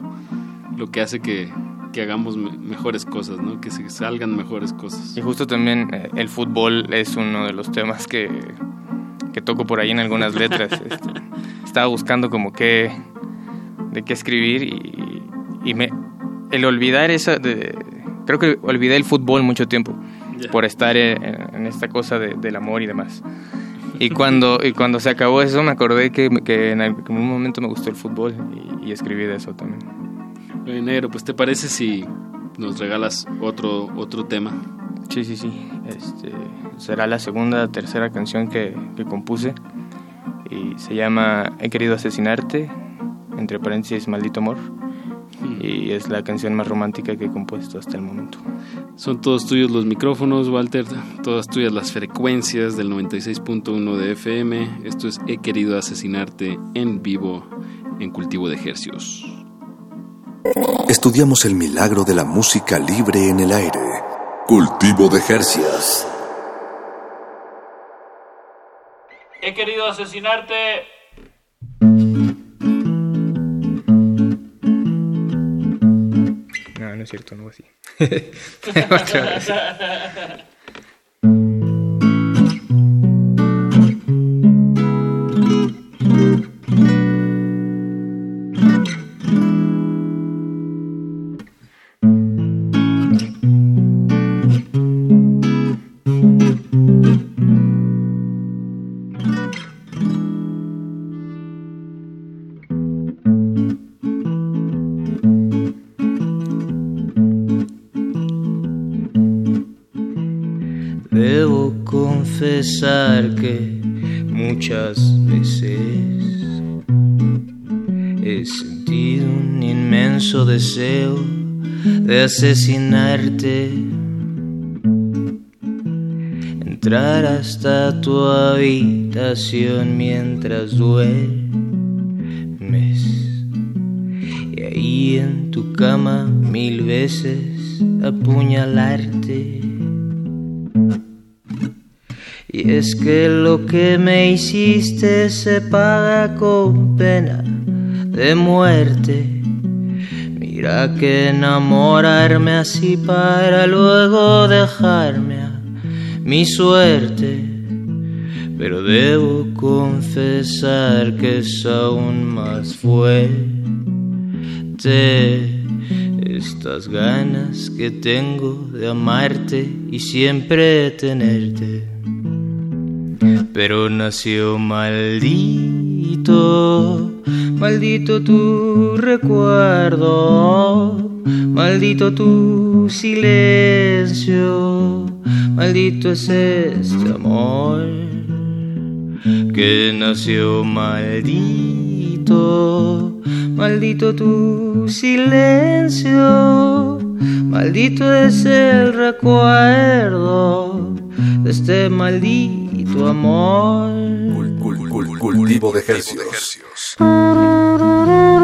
lo que hace que, que hagamos mejores cosas, ¿no? Que se salgan mejores cosas. Y justo también eh, el fútbol es uno de los temas que, que toco por ahí en algunas letras. Este, estaba buscando como qué, de qué escribir y, y me, el olvidar esa, de, creo que olvidé el fútbol mucho tiempo por estar en, esta cosa del amor y demás. Y cuando, y cuando se acabó eso me acordé que, que en, algún momento me gustó el fútbol y, escribí de eso también. Enero, pues ¿te parece si nos regalas otro, otro tema? Sí, sí, sí. Este, será la segunda, tercera canción que, que compuse y se llama He querido asesinarte, entre paréntesis, maldito amor y es la canción más romántica que he compuesto hasta el momento. Son todos tuyos los micrófonos, Walter, todas tuyas las frecuencias del 96.1 de FM. Esto es He querido asesinarte en vivo en Cultivo de Ejercios. Estudiamos el milagro de la música libre en el aire. Cultivo de Ejercios. He querido asesinarte no es cierto, no así. (laughs) que asesinarte. Entrar hasta tu habitación mientras duermes. Y ahí en tu cama mil veces apuñalarte. Y es que lo que me hiciste se paga con pena de muerte. Mira que enamorarme así para luego dejarme a mi suerte. Pero debo confesar que es aún más fuerte estas ganas que tengo de amarte y siempre tenerte pero nació maldito, maldito tu recuerdo, maldito tu silencio, maldito es este amor que nació maldito, maldito tu silencio, maldito es el recuerdo de este maldito amor. cultivo de ejercicios. Dios.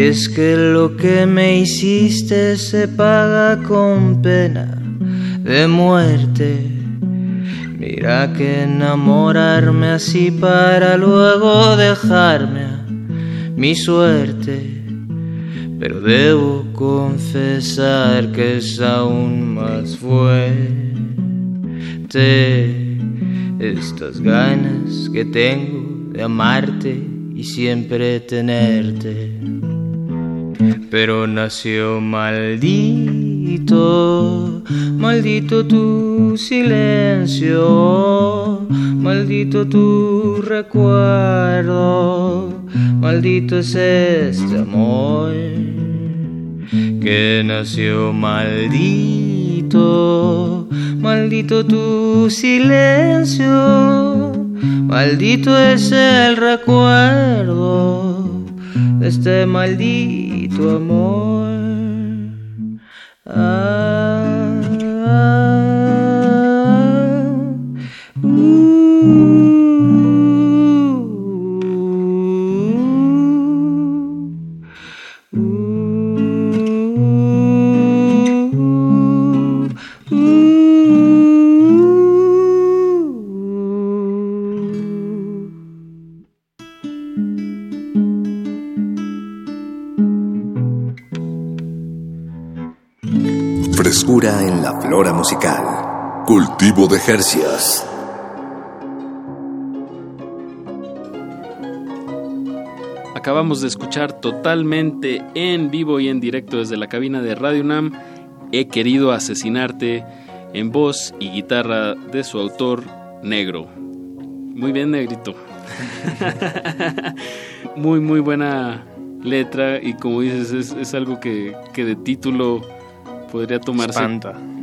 Es que lo que me hiciste se paga con pena de muerte. Mira que enamorarme así para luego dejarme a mi suerte. Pero debo confesar que es aún más fuerte estas ganas que tengo de amarte y siempre tenerte pero nació maldito, maldito tu silencio, maldito tu recuerdo, maldito es este amor que nació maldito, maldito tu silencio, maldito es el recuerdo de este maldito amor. Ah, ah, flora musical. Cultivo de Jercias. Acabamos de escuchar totalmente en vivo y en directo desde la cabina de Radio Nam. He querido asesinarte en voz y guitarra de su autor negro. Muy bien, negrito. (laughs) muy, muy buena letra y como dices, es, algo que, que de título podría tomarse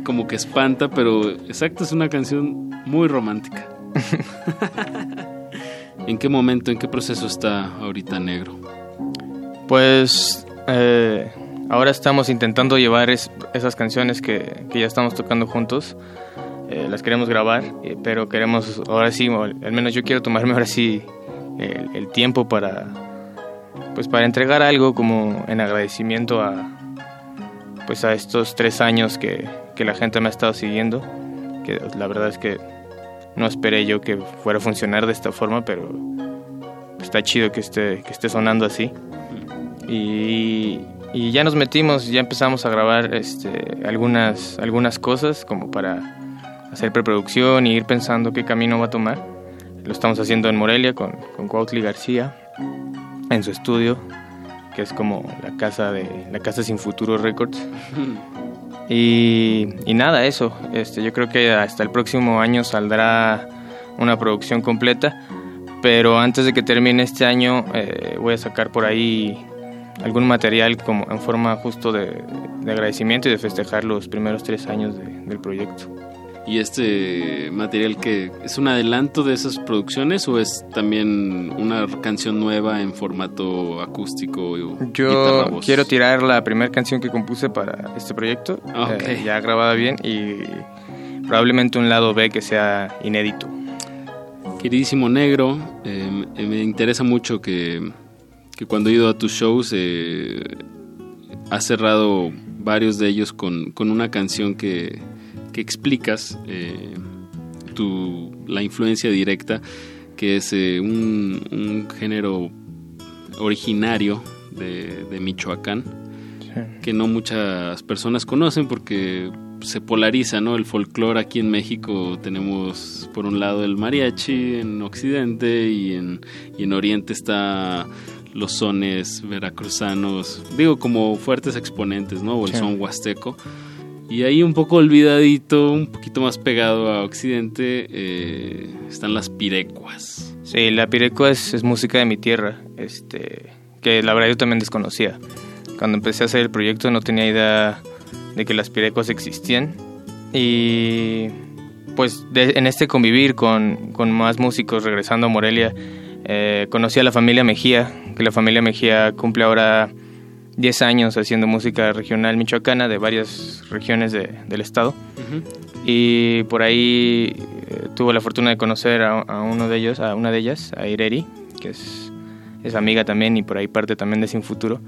como que espanta, pero exacto, es una canción muy romántica. (laughs) ¿En qué momento, en qué proceso está ahorita Negro? Pues eh, ahora estamos intentando llevar esas canciones que, ya estamos tocando juntos. Eh, las queremos grabar, eh, pero queremos, ahora sí, al menos yo quiero tomarme ahora sí el, el tiempo para, pues para entregar algo como en agradecimiento a, pues a estos tres años que, la gente me ha estado siguiendo, que la verdad es que no esperé yo que fuera a funcionar de esta forma, pero está chido que esté, que esté sonando así. Y, ya nos metimos, ya empezamos a grabar este, algunas, algunas cosas como para hacer preproducción y ir pensando qué camino va a tomar. Lo estamos haciendo en Morelia con, con Cuautli García, en su estudio, que es como la casa de la casa sin futuro records. (laughs) Y, y nada eso. Este yo creo que hasta el próximo año saldrá una producción completa pero antes de que termine este año eh, voy a sacar por ahí algún material como en forma justo de, de agradecimiento y de festejar los primeros tres años de- del proyecto ¿Y este material que es un adelanto de esas producciones o es también una canción nueva en formato acústico? Yo quiero tirar la primera canción que compuse para este proyecto, Ah, eh, ya grabada bien y probablemente un lado B que sea inédito. Queridísimo negro, eh, me- me interesa mucho que, que cuando he ido a tus shows eh, has cerrado varios de ellos con, con una canción que, que explicas eh, tu, la influencia directa, que es eh, un, un género originario de, de Michoacán, que no muchas personas conocen porque se polariza, ¿no? El folclore aquí en México tenemos por un lado el mariachi en Occidente y en, y en Oriente está los sones veracruzanos, digo como fuertes exponentes, ¿no? O el Sí. son huasteco. Y ahí un poco olvidadito, un poquito más pegado a Occidente, eh, están las pirecuas. Sí, la pirecua es, música de mi tierra, este, que la verdad yo también desconocía. Cuando empecé a hacer el proyecto no tenía idea de que las pirecuas existían y pues en este convivir con, con más músicos regresando a Morelia, eh, conocí a la familia Mejía, que la familia Mejía cumple ahora 10 años haciendo música regional michoacana de varias regiones de- del estado. Y por ahí eh, tuve la fortuna de conocer a, a uno de ellos, a una de ellas, a Ireri, que es, es amiga también y por ahí parte también de Sin Futuro.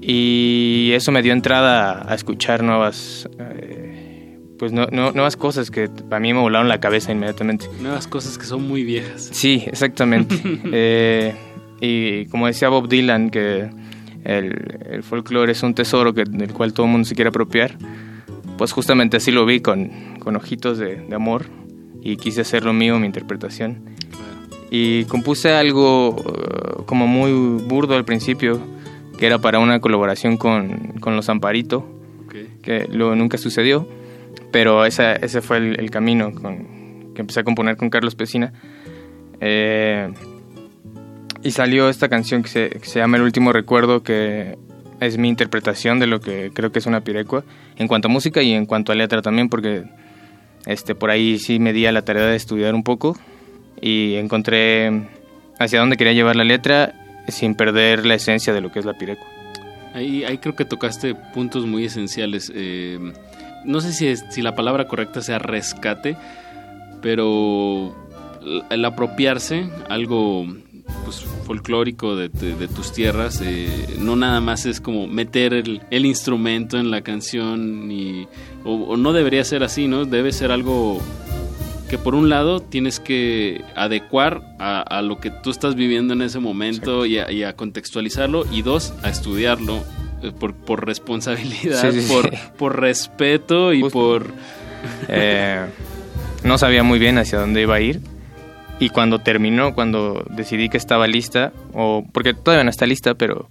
Y eso me dio entrada a escuchar nuevas, eh, pues no- no- nuevas cosas que para mí me volaron la cabeza inmediatamente. Nuevas cosas que son muy viejas. Sí, exactamente. (laughs) Eh, y como decía Bob Dylan, que el, el folclore es un tesoro que, del cual todo el mundo se quiere apropiar, pues justamente así lo vi con, con ojitos de, de amor y quise hacer lo mío, mi interpretación. Y compuse algo eh, como muy burdo al principio, que era para una colaboración con, con Los Amparito, que luego nunca sucedió, pero esa, ese fue el, el camino con, que empecé a componer con Carlos Pesina. Eh, y salió esta canción que se, que se llama El último recuerdo, que es mi interpretación de lo que creo que es una pirecua, en cuanto a música y en cuanto a letra también, porque este, por ahí sí me di a la tarea de estudiar un poco y encontré hacia dónde quería llevar la letra sin perder la esencia de lo que es la pirecua. Ahí, ahí creo que tocaste puntos muy esenciales. eh, no sé si, es- si la palabra correcta sea rescate, pero el- apropiarse algo pues, folclórico de, de- de tus tierras, eh, no nada más es como meter el, el instrumento en la canción, y, o, o no debería ser así, ¿no? Debe ser algo que por un lado tienes que adecuar a, a lo que tú estás viviendo en ese momento y a, y a contextualizarlo y dos, a estudiarlo eh, por, por responsabilidad, Sí, sí, sí. por, por respeto y por... Eh, no sabía muy bien hacia dónde iba a ir. Y cuando terminó, cuando decidí que estaba lista, o porque todavía no está lista, pero,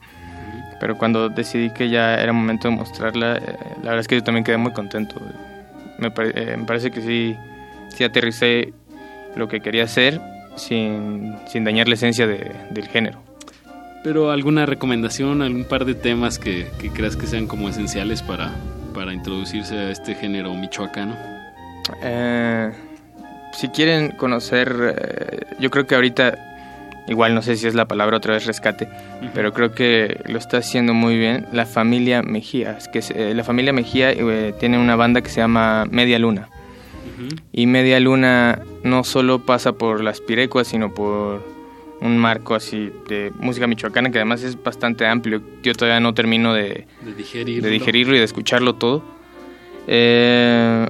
pero cuando decidí que ya era momento de mostrarla, eh, la verdad es que yo también quedé muy contento. Me, pare- eh, me parece que sí, sí aterricé lo que quería hacer sin, sin dañar la esencia de- del género. Pero alguna recomendación, algún par de temas que, que creas que sean como esenciales para, para introducirse a este género michoacano. Eh, si quieren conocer, eh, yo creo que ahorita, igual no sé si es la palabra otra vez rescate, pero creo que lo está haciendo muy bien la familia Mejía. Es que es, eh, la familia Mejía eh, tiene una banda que se llama Media Luna. Y Media Luna no solo pasa por las pirecuas, sino por un marco así de música michoacana que además es bastante amplio. Yo todavía no termino de, De digerirlo. de digerirlo y de escucharlo todo. Eh,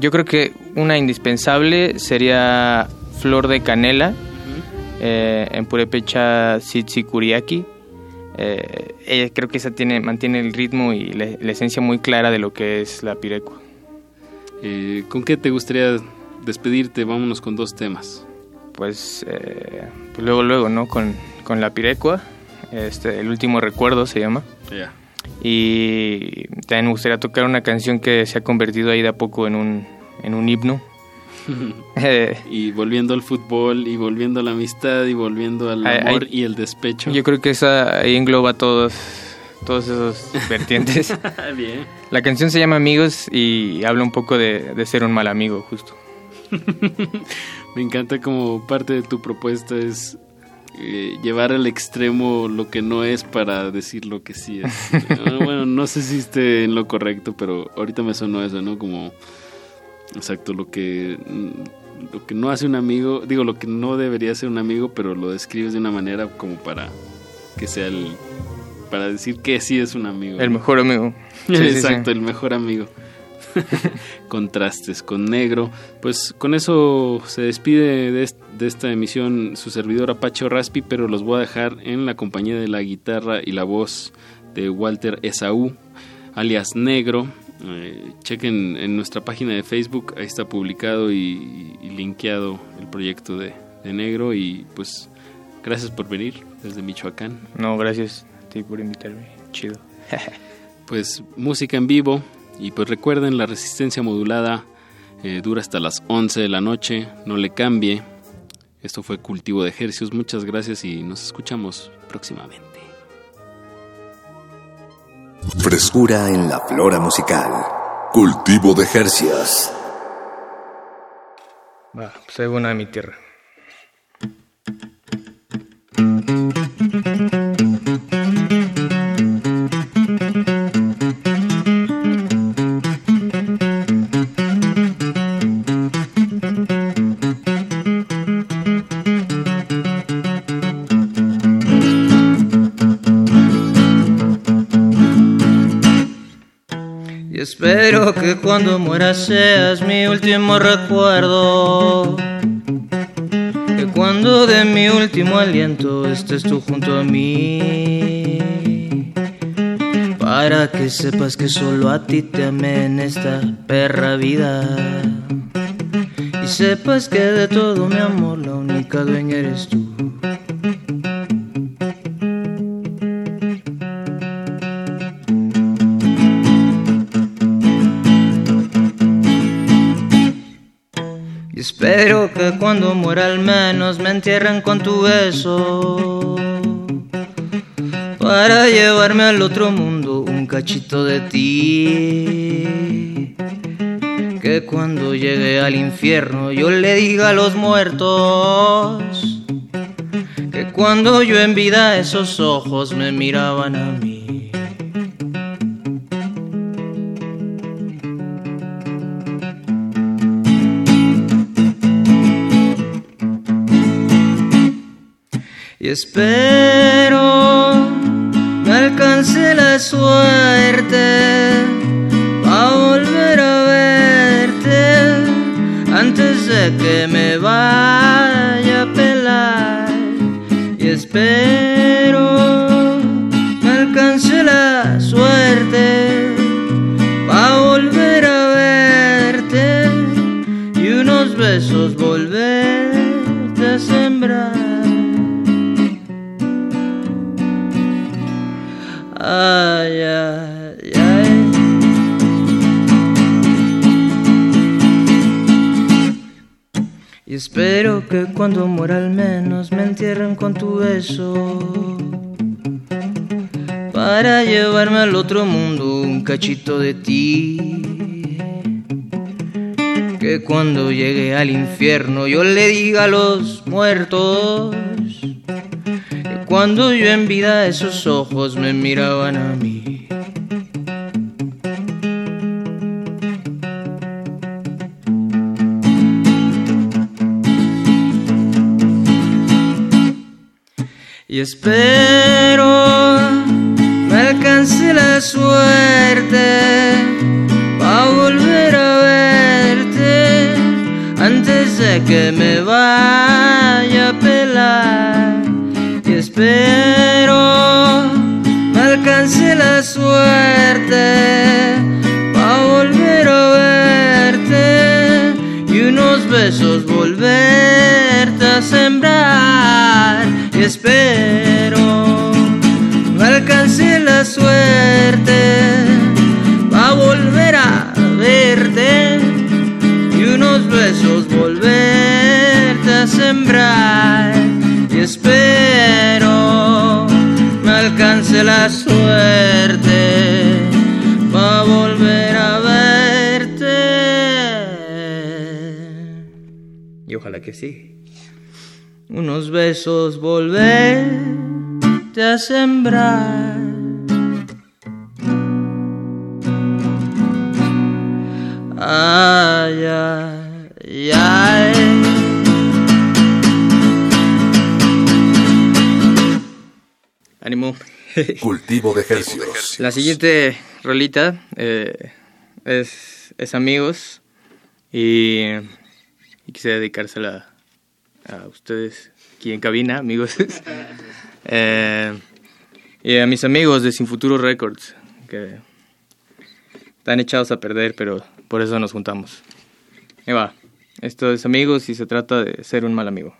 yo creo que una indispensable sería Flor de Canela, eh, en purépecha Sitsikuriaki. Eh, ella creo que esa tiene, mantiene el ritmo y la, la esencia muy clara de lo que es la pirecua. Eh, ¿Con qué te gustaría despedirte? Vámonos con dos temas. Pues, eh, pues luego, luego, ¿no? Con, con la pirecua. este, El último recuerdo se llama. Ya. Y también me gustaría tocar una canción que se ha convertido ahí de a poco en un, en un himno. (laughs) (laughs) Y volviendo al fútbol, y volviendo a la amistad, y volviendo al amor y el despecho. Yo creo que esa ahí engloba todos, todos esos (laughs) vertientes. Bien. La canción se llama Amigos y habla un poco de, de ser un mal amigo, justo. Me encanta como parte de tu propuesta es eh, llevar al extremo lo que no es para decir lo que sí es. (laughs) Ah, bueno, no sé si esté en lo correcto, pero ahorita me sonó eso, ¿no? Como, exacto, lo que, mm, lo que no hace un amigo, digo, lo que no debería ser un amigo, pero lo describes de una manera como para que sea el, para decir que sí es un amigo. El mejor amigo. (laughs) Sí, sí, sí. Exacto, el mejor amigo. (laughs) Contrastes con negro. Pues con eso se despide de, est- de esta emisión su servidor Apache Raspi, pero los voy a dejar en la compañía de la guitarra y la voz de Walter Esaú, alias Negro. Eh, chequen en nuestra página de Facebook, ahí está publicado y, y linkeado el proyecto de, de Negro. Y pues gracias por venir desde Michoacán. No, gracias a ti por invitarme. Chido. (laughs) pues música en vivo y pues recuerden la resistencia modulada eh, dura hasta las 11 de la noche, no le cambie. Esto fue Cultivo de Ejercicios, muchas gracias y nos escuchamos próximamente. Frescura en la flora musical. Cultivo de Jercias. Va, pues va una de mi tierra. Espero que cuando muera seas mi último recuerdo. Que cuando de mi último aliento estés tú junto a mí. Para que sepas que solo a ti te amé en esta perra vida. Y sepas que de todo mi amor la única dueña eres tú. Y espero que cuando muera al menos me entierren con tu beso. Para llevarme al otro mundo un cachito de ti. Que cuando llegue al infierno yo le diga a los muertos. Que cuando yo en vida esos ojos me miraban a mí. Espero me alcance la suerte a volver a verte antes de que me vaya a pelar. Y espero que cuando muera al menos me entierren con tu beso. Para llevarme al otro mundo un cachito de ti. Que cuando llegue al infierno yo le diga a los muertos. Que cuando yo en vida esos ojos me miraban a mí. Y espero me alcance la suerte a volver a verte antes de que me vaya a pelar. Y espero me alcance la suerte a volver a verte y unos besos volverte espero alcance la suerte a volver a verte y unos besos volverte a sembrar. Y espero me alcance la suerte va a volver a verte. Y ojalá que sí unos besos volverte a sembrar ay, ay, ay. Ánimo. (laughs) Cultivo de ejercicios. La siguiente rolita eh, es, es Amigos y, y quise dedicársela a ustedes aquí en cabina, amigos. (laughs) Eh, y a mis amigos de Sin Futuro Records, que están echados a perder, pero por eso nos juntamos. Y va, esto es amigos y se trata de ser un mal amigo.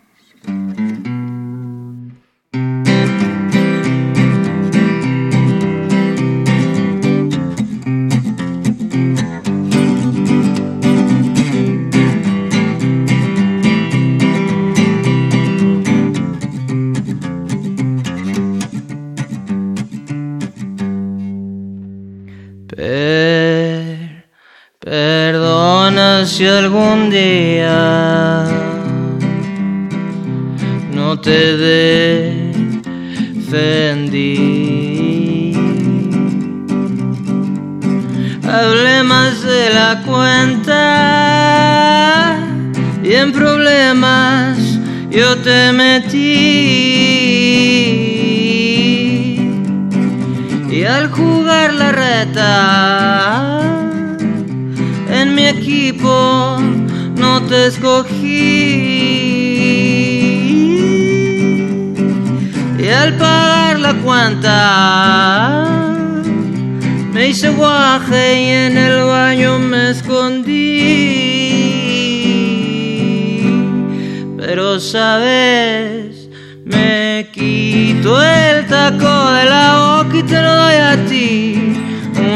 Si algún día no te defendí. Hablé más de la cuenta y en problemas yo te metí. Y al jugar la reta te escogí. Y al pagar la cuenta me hice guaje y en el baño me escondí. Pero sabes, me quito el taco de la boca y te lo doy a ti.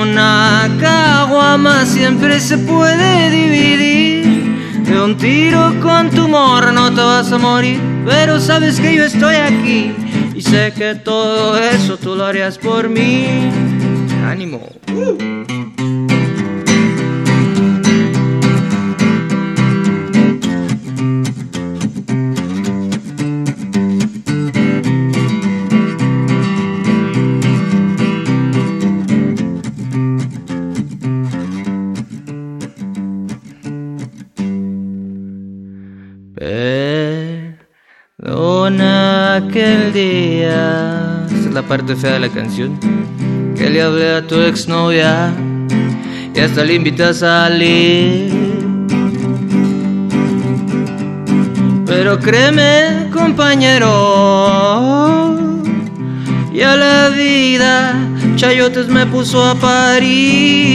Una caguama siempre se puede dividir. Un tiro con tu morra no te vas a morir. Pero sabes que yo estoy aquí. Y sé que todo eso tú lo harías por mí. Ánimo. Perdona Esta es la parte fea de la canción. Que le hablé a tu exnovia y hasta le invité a salir. Pero créeme, compañero, y a la vida Chayotes me puso a parir.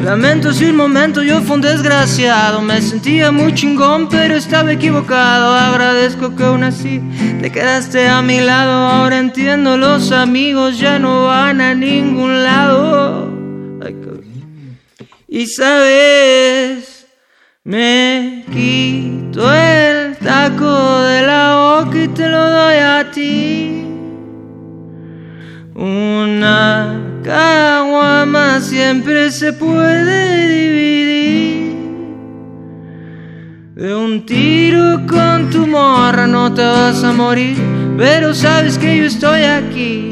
Y lamento si un momento yo fui un desgraciado, me sentía muy chingón, pero estaba equivocado. Agradezco que aún así te quedaste a mi lado. Ahora entiendo, los amigos ya no van a ningún lado. Y sabes, me quito el taco de la boca y te lo doy a ti. Una caguama siempre se puede dividir. De un tiro con tu morra no te vas a morir, pero sabes que yo estoy aquí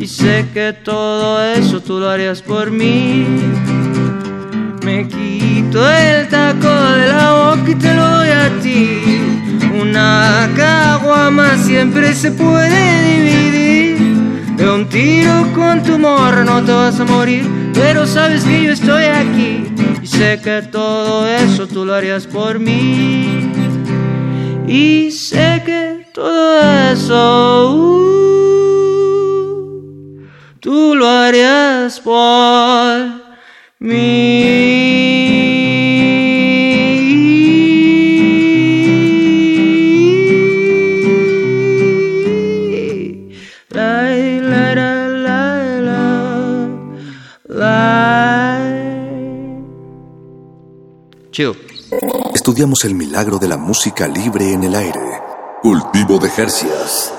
y sé que todo eso tú lo harías por mí. Me quito el taco de la boca y te lo doy a ti. Una caguama siempre se puede dividir. De un tiro con tu morra no te vas a morir, pero sabes que yo estoy aquí y sé que todo eso tú lo harías por mí. Y sé que todo eso uh, tú lo harías por mí. estudiamos el milagro de la música libre en el aire. Cultivo de Jercias.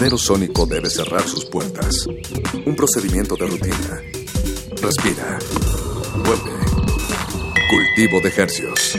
invernadero sónico debe cerrar sus puertas. Un procedimiento de rutina. Respira. Vuelve. Cultivo de ejercicios.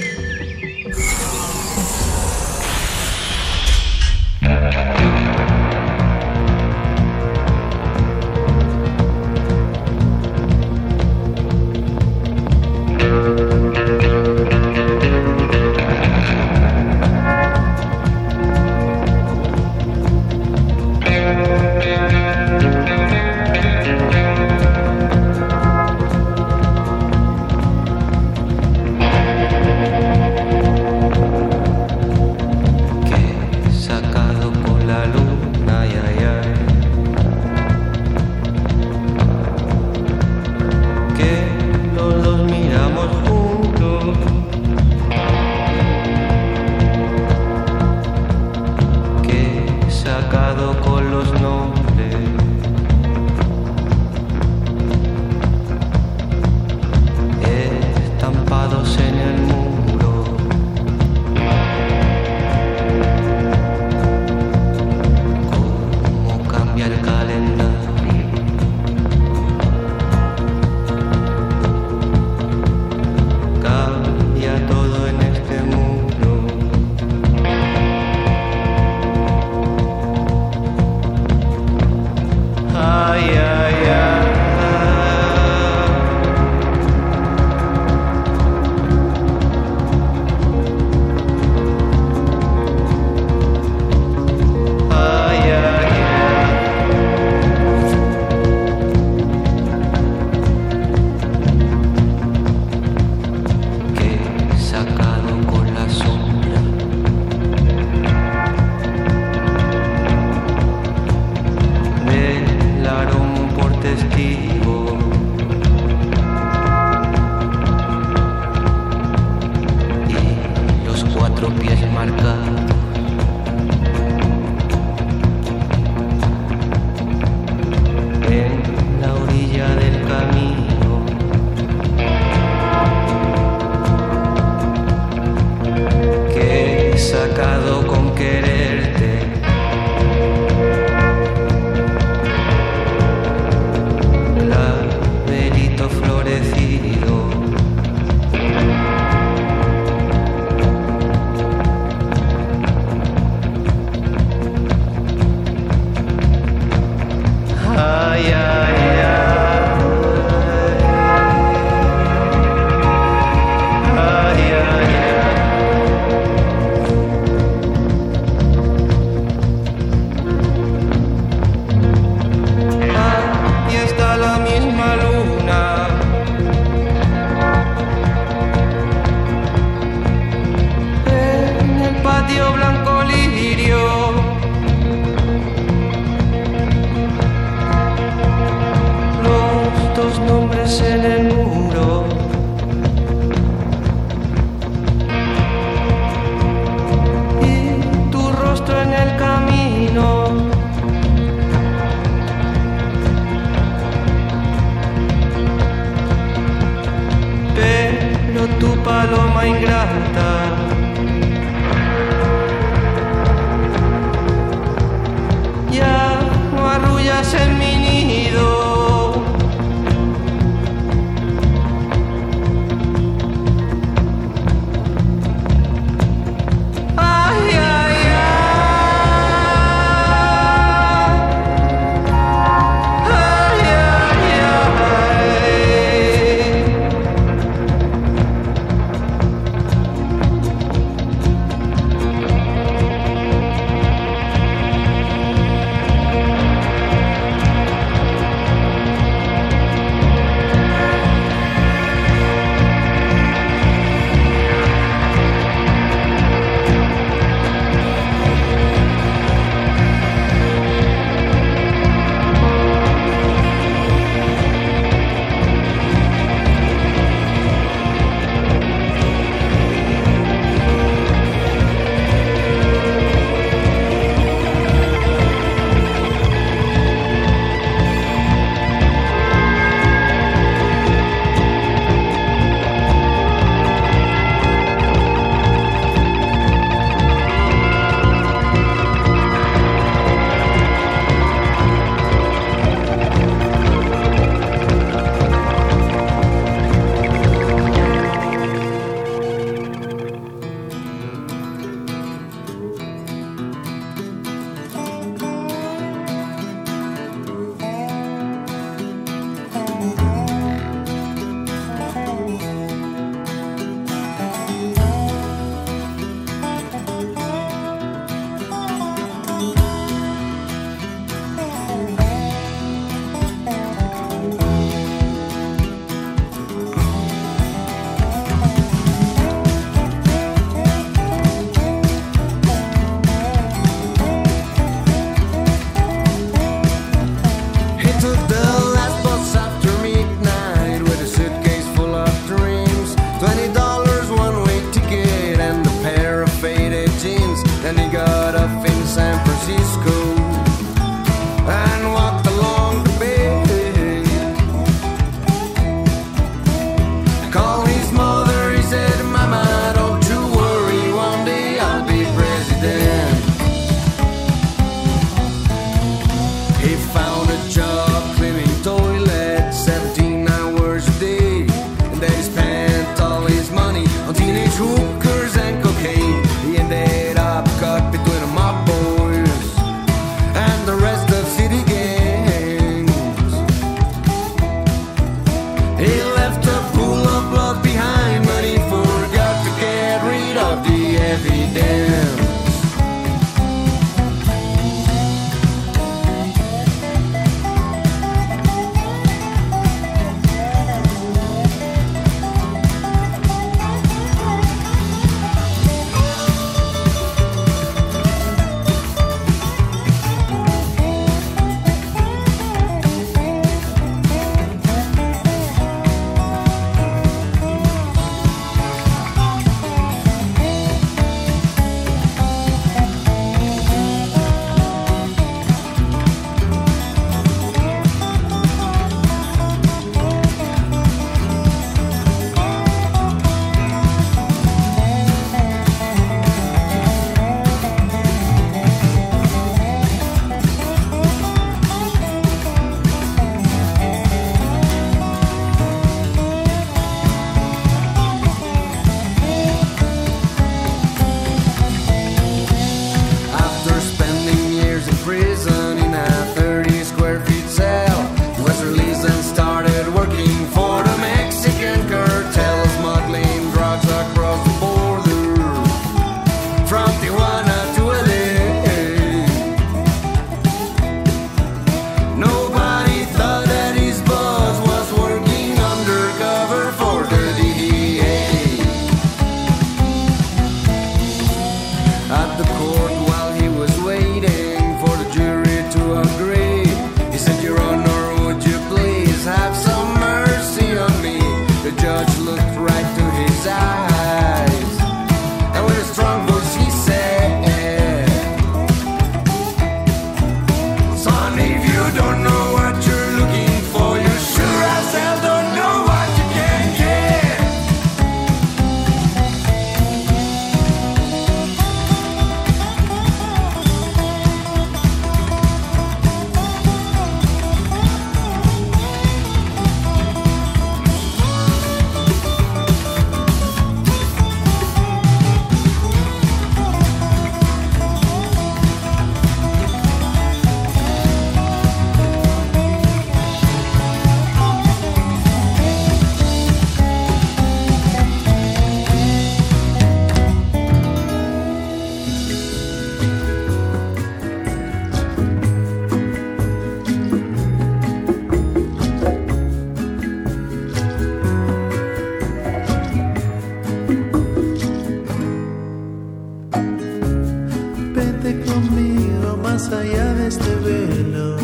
más allá de este velo.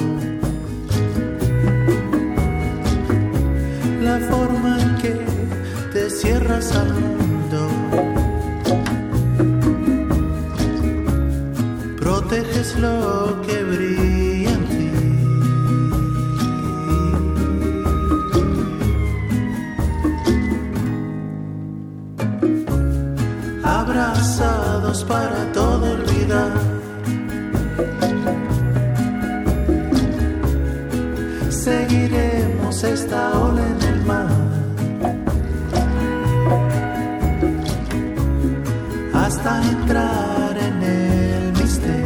La forma en que te cierras al. ola en el mar. Hasta entrar en el misterio.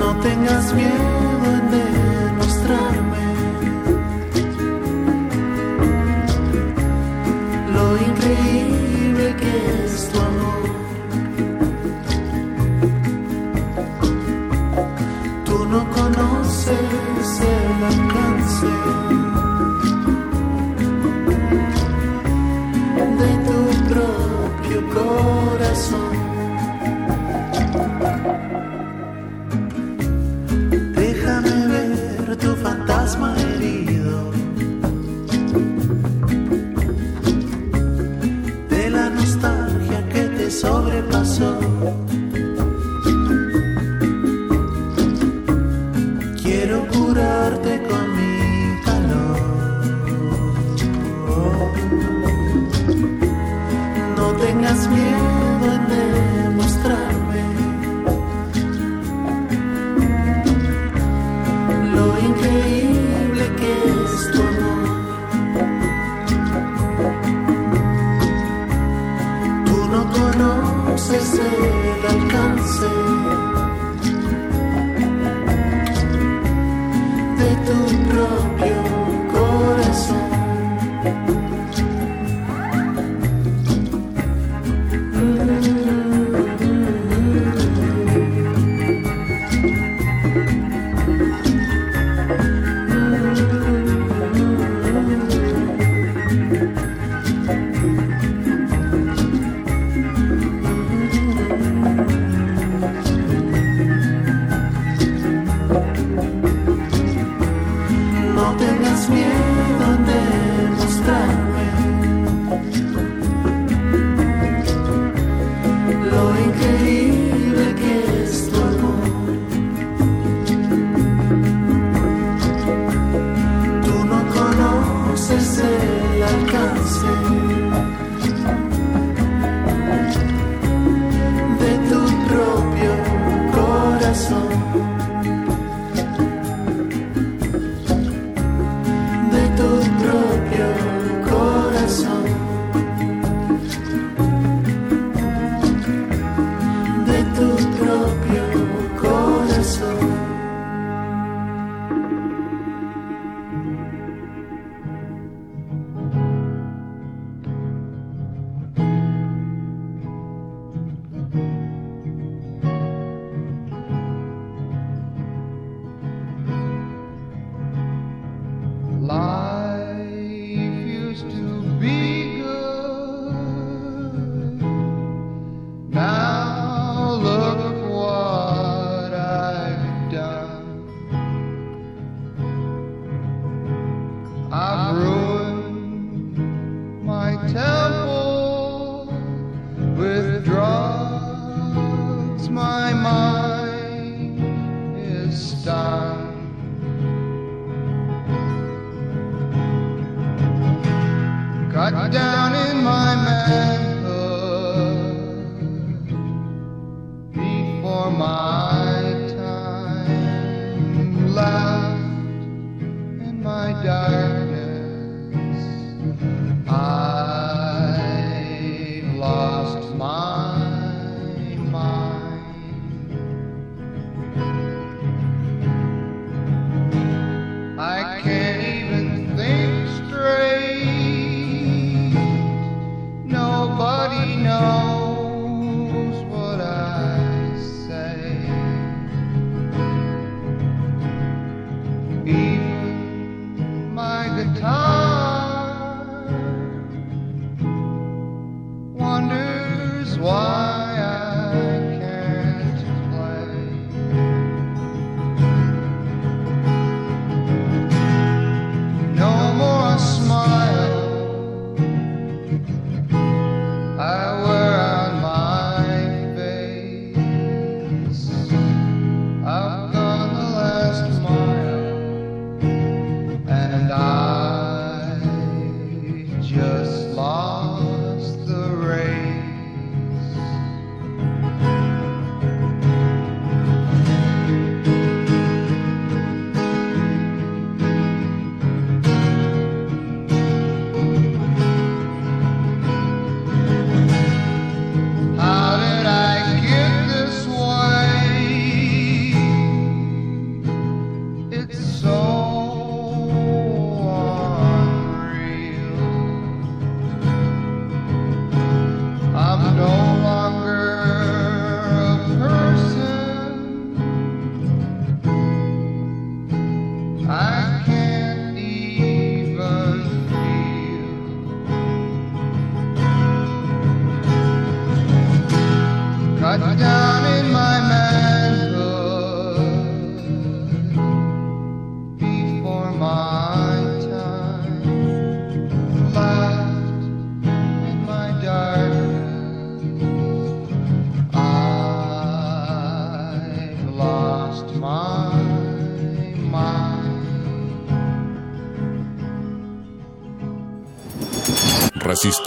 No tengas miedo.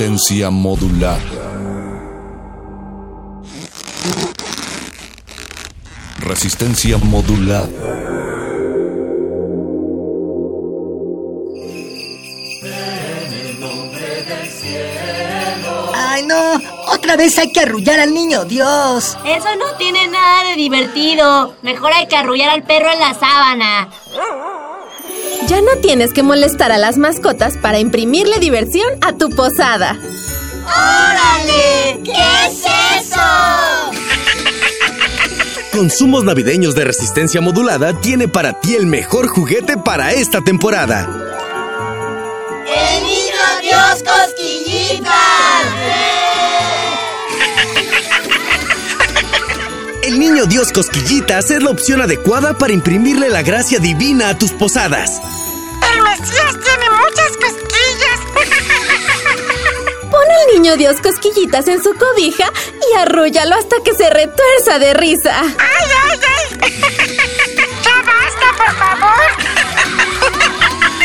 Resistencia modulada. Resistencia modulada. ¡Ay, no! ¡Otra vez hay que arrullar al niño Dios! Eso no tiene nada de divertido. Mejor hay que arrullar al perro en la sábana. Ya no tienes que molestar a las mascotas para imprimirle diversión a tu posada. ¡Órale! ¿Qué es eso? Consumos navideños de resistencia modulada tiene para ti el mejor juguete para esta temporada. ¡El niño Dios cosquillitas! El niño Dios Cosquillitas es la opción adecuada para imprimirle la gracia divina a tus posadas. Mesías tiene muchas cosquillas. (laughs) Pon al niño Dios cosquillitas en su cobija y arrúllalo hasta que se retuerza de risa. ¡Ay, ay, ay! ¡Ya basta, por favor!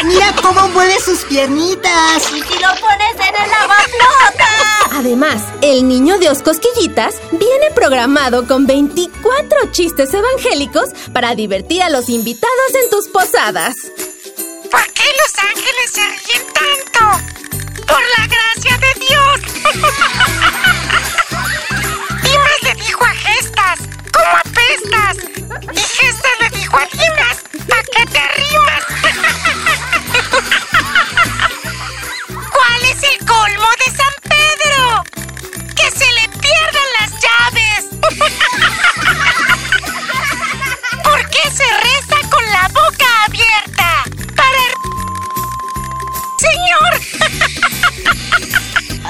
¡Mira cómo mueve sus piernitas! ¿Y si lo pones en el lavaflota? Además, el niño Dios Cosquillitas viene programado con 24 chistes evangélicos para divertir a los invitados en tus posadas. ¿Por qué los ángeles se ríen tanto? ¡Por la gracia de Dios! (laughs) Dimas le dijo a Gestas, ¿cómo apestas? Y Gestas le dijo a Dimas, ¿pa' qué te rimas? (laughs) ¿Cuál es el colmo de San Pedro? ¡Que se le pierdan las llaves! (laughs) ¿Por qué se reza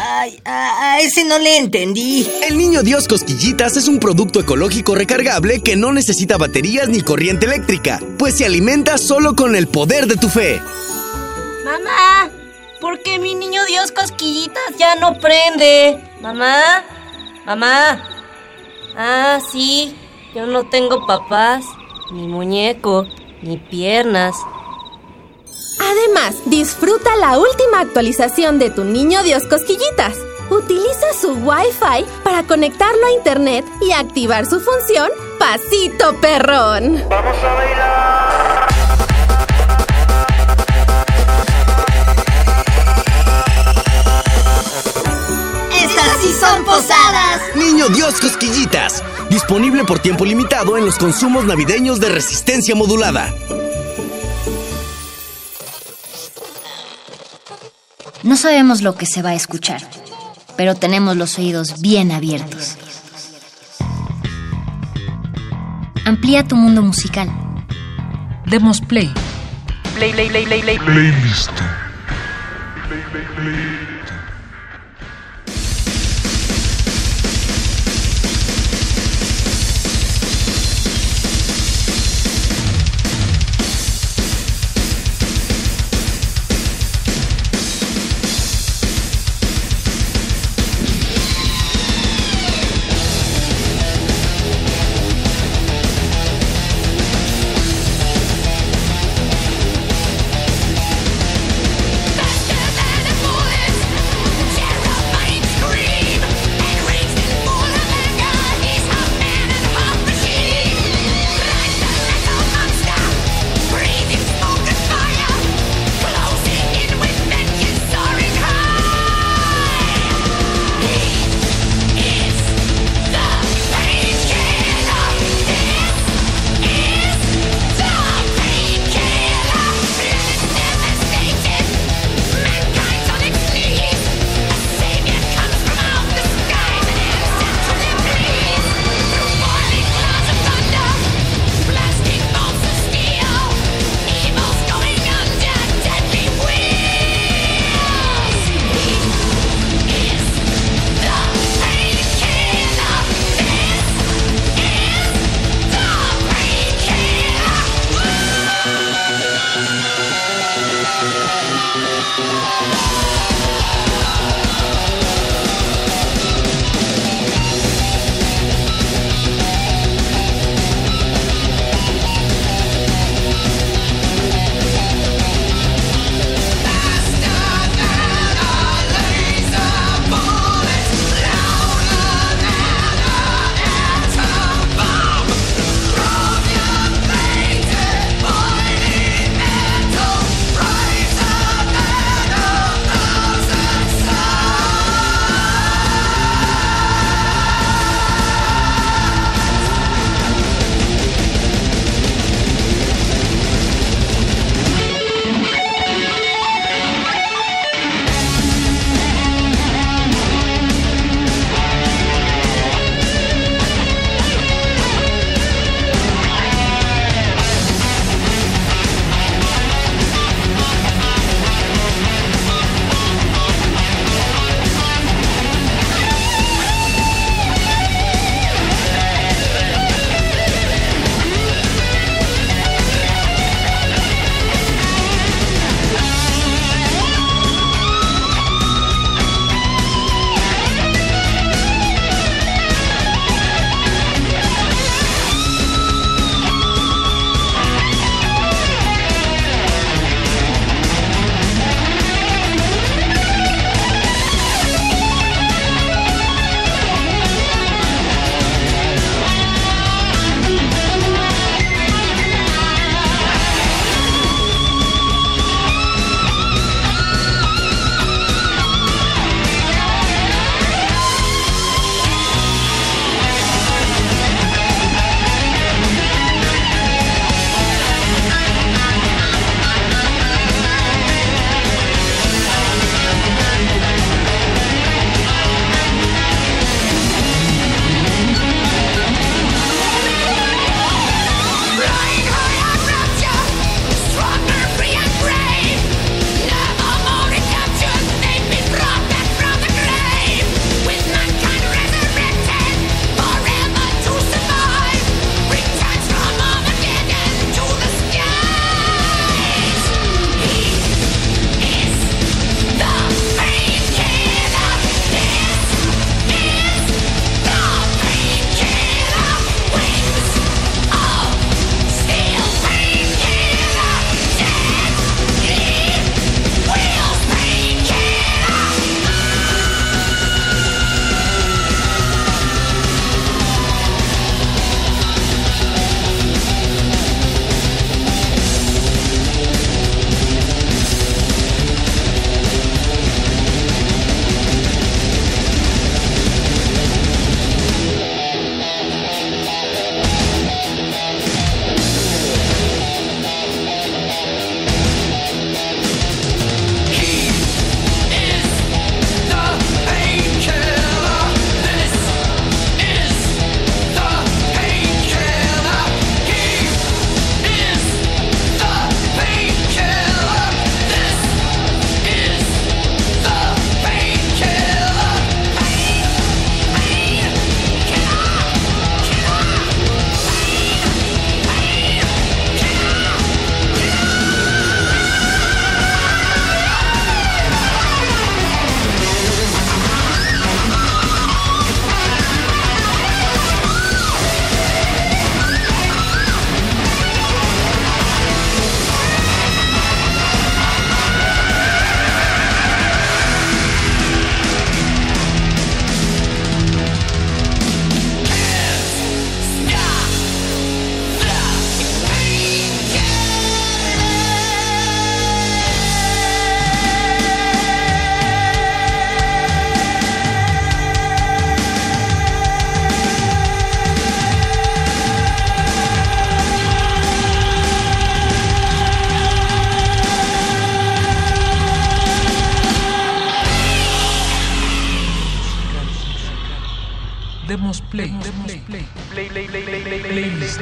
Ay, a, a ese no le entendí. El niño Dios Cosquillitas es un producto ecológico recargable que no necesita baterías ni corriente eléctrica, pues se alimenta solo con el poder de tu fe. Mamá, ¿por qué mi niño Dios cosquillitas ya no prende? Mamá, mamá. Ah, sí, yo no tengo papás, ni muñeco, ni piernas. Además, disfruta la última actualización de tu niño Dios Cosquillitas. Utiliza su Wi-Fi para conectarlo a internet y activar su función Pasito Perrón. Vamos a bailar. ¡Estas sí son posadas! Niño Dios Cosquillitas, disponible por tiempo limitado en los consumos navideños de resistencia modulada. No sabemos lo que se va a escuchar, pero tenemos los oídos bien abiertos. Amplía tu mundo musical. Demos play. Play, play, play, play, play. Playlist. Faster than a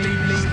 play.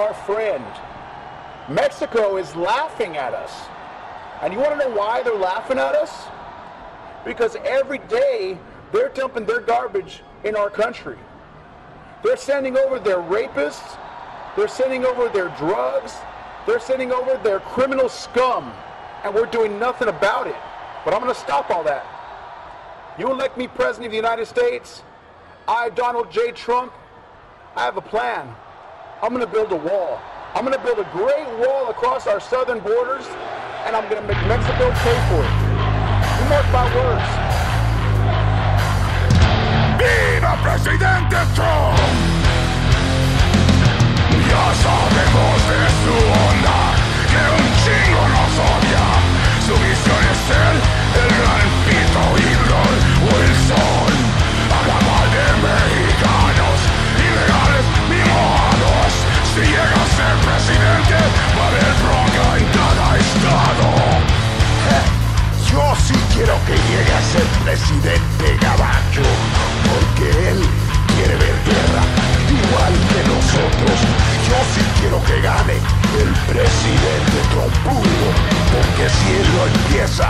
Our friend. Mexico is laughing at us. And you want to know why they're laughing at us? Because every day they're dumping their garbage in our country. They're sending over their rapists, they're sending over their drugs, they're sending over their criminal scum, and we're doing nothing about it. But I'm going to stop all that. You elect me President of the United States, I, Donald J. Trump, I have a plan. I'm going to build a wall. I'm going to build a great wall across our southern borders, and I'm going to make Mexico pay for it. You mark my words. ¡Viva Presidente Trump! Ya sabemos de su onda, que un chingo nos odia. Su visión es el presidente, va a haber bronca en cada estado. Yo sí quiero que llegue a ser presidente Gabacho, porque él quiere ver guerra, igual que nosotros. Yo sí quiero que gane el presidente trompudo, porque si él lo empieza,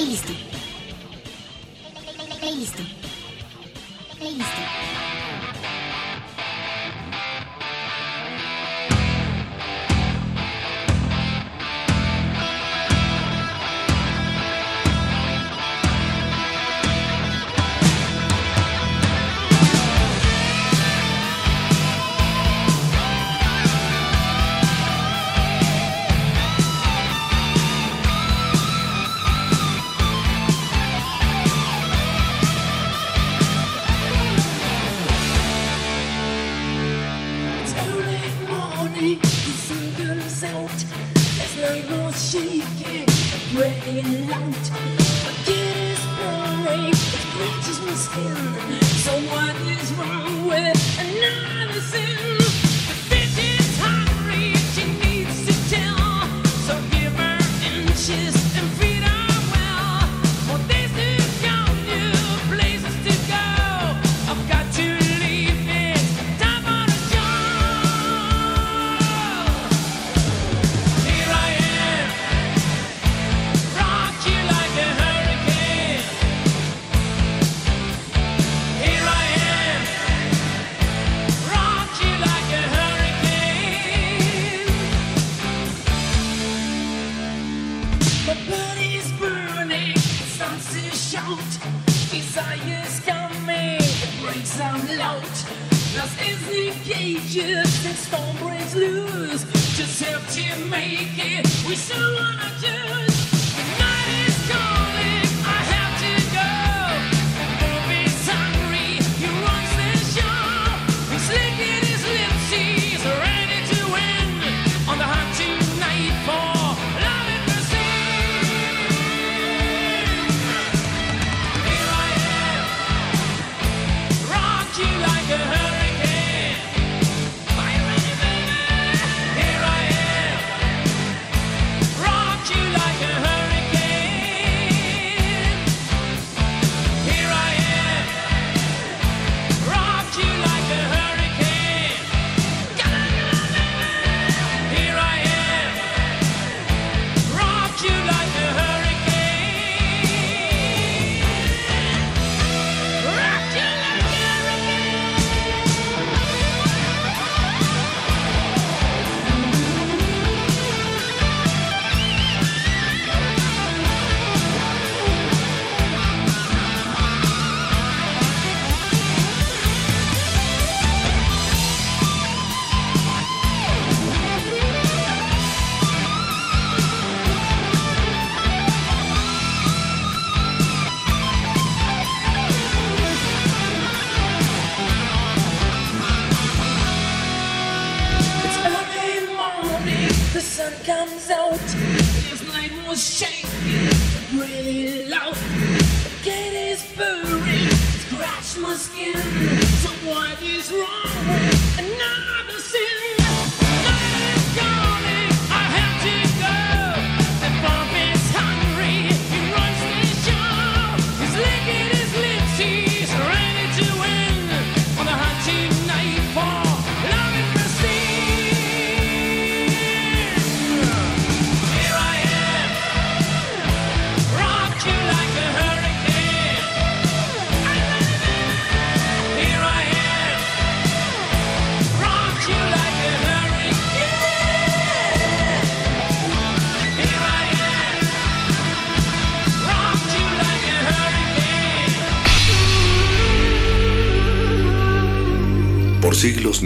Playlist.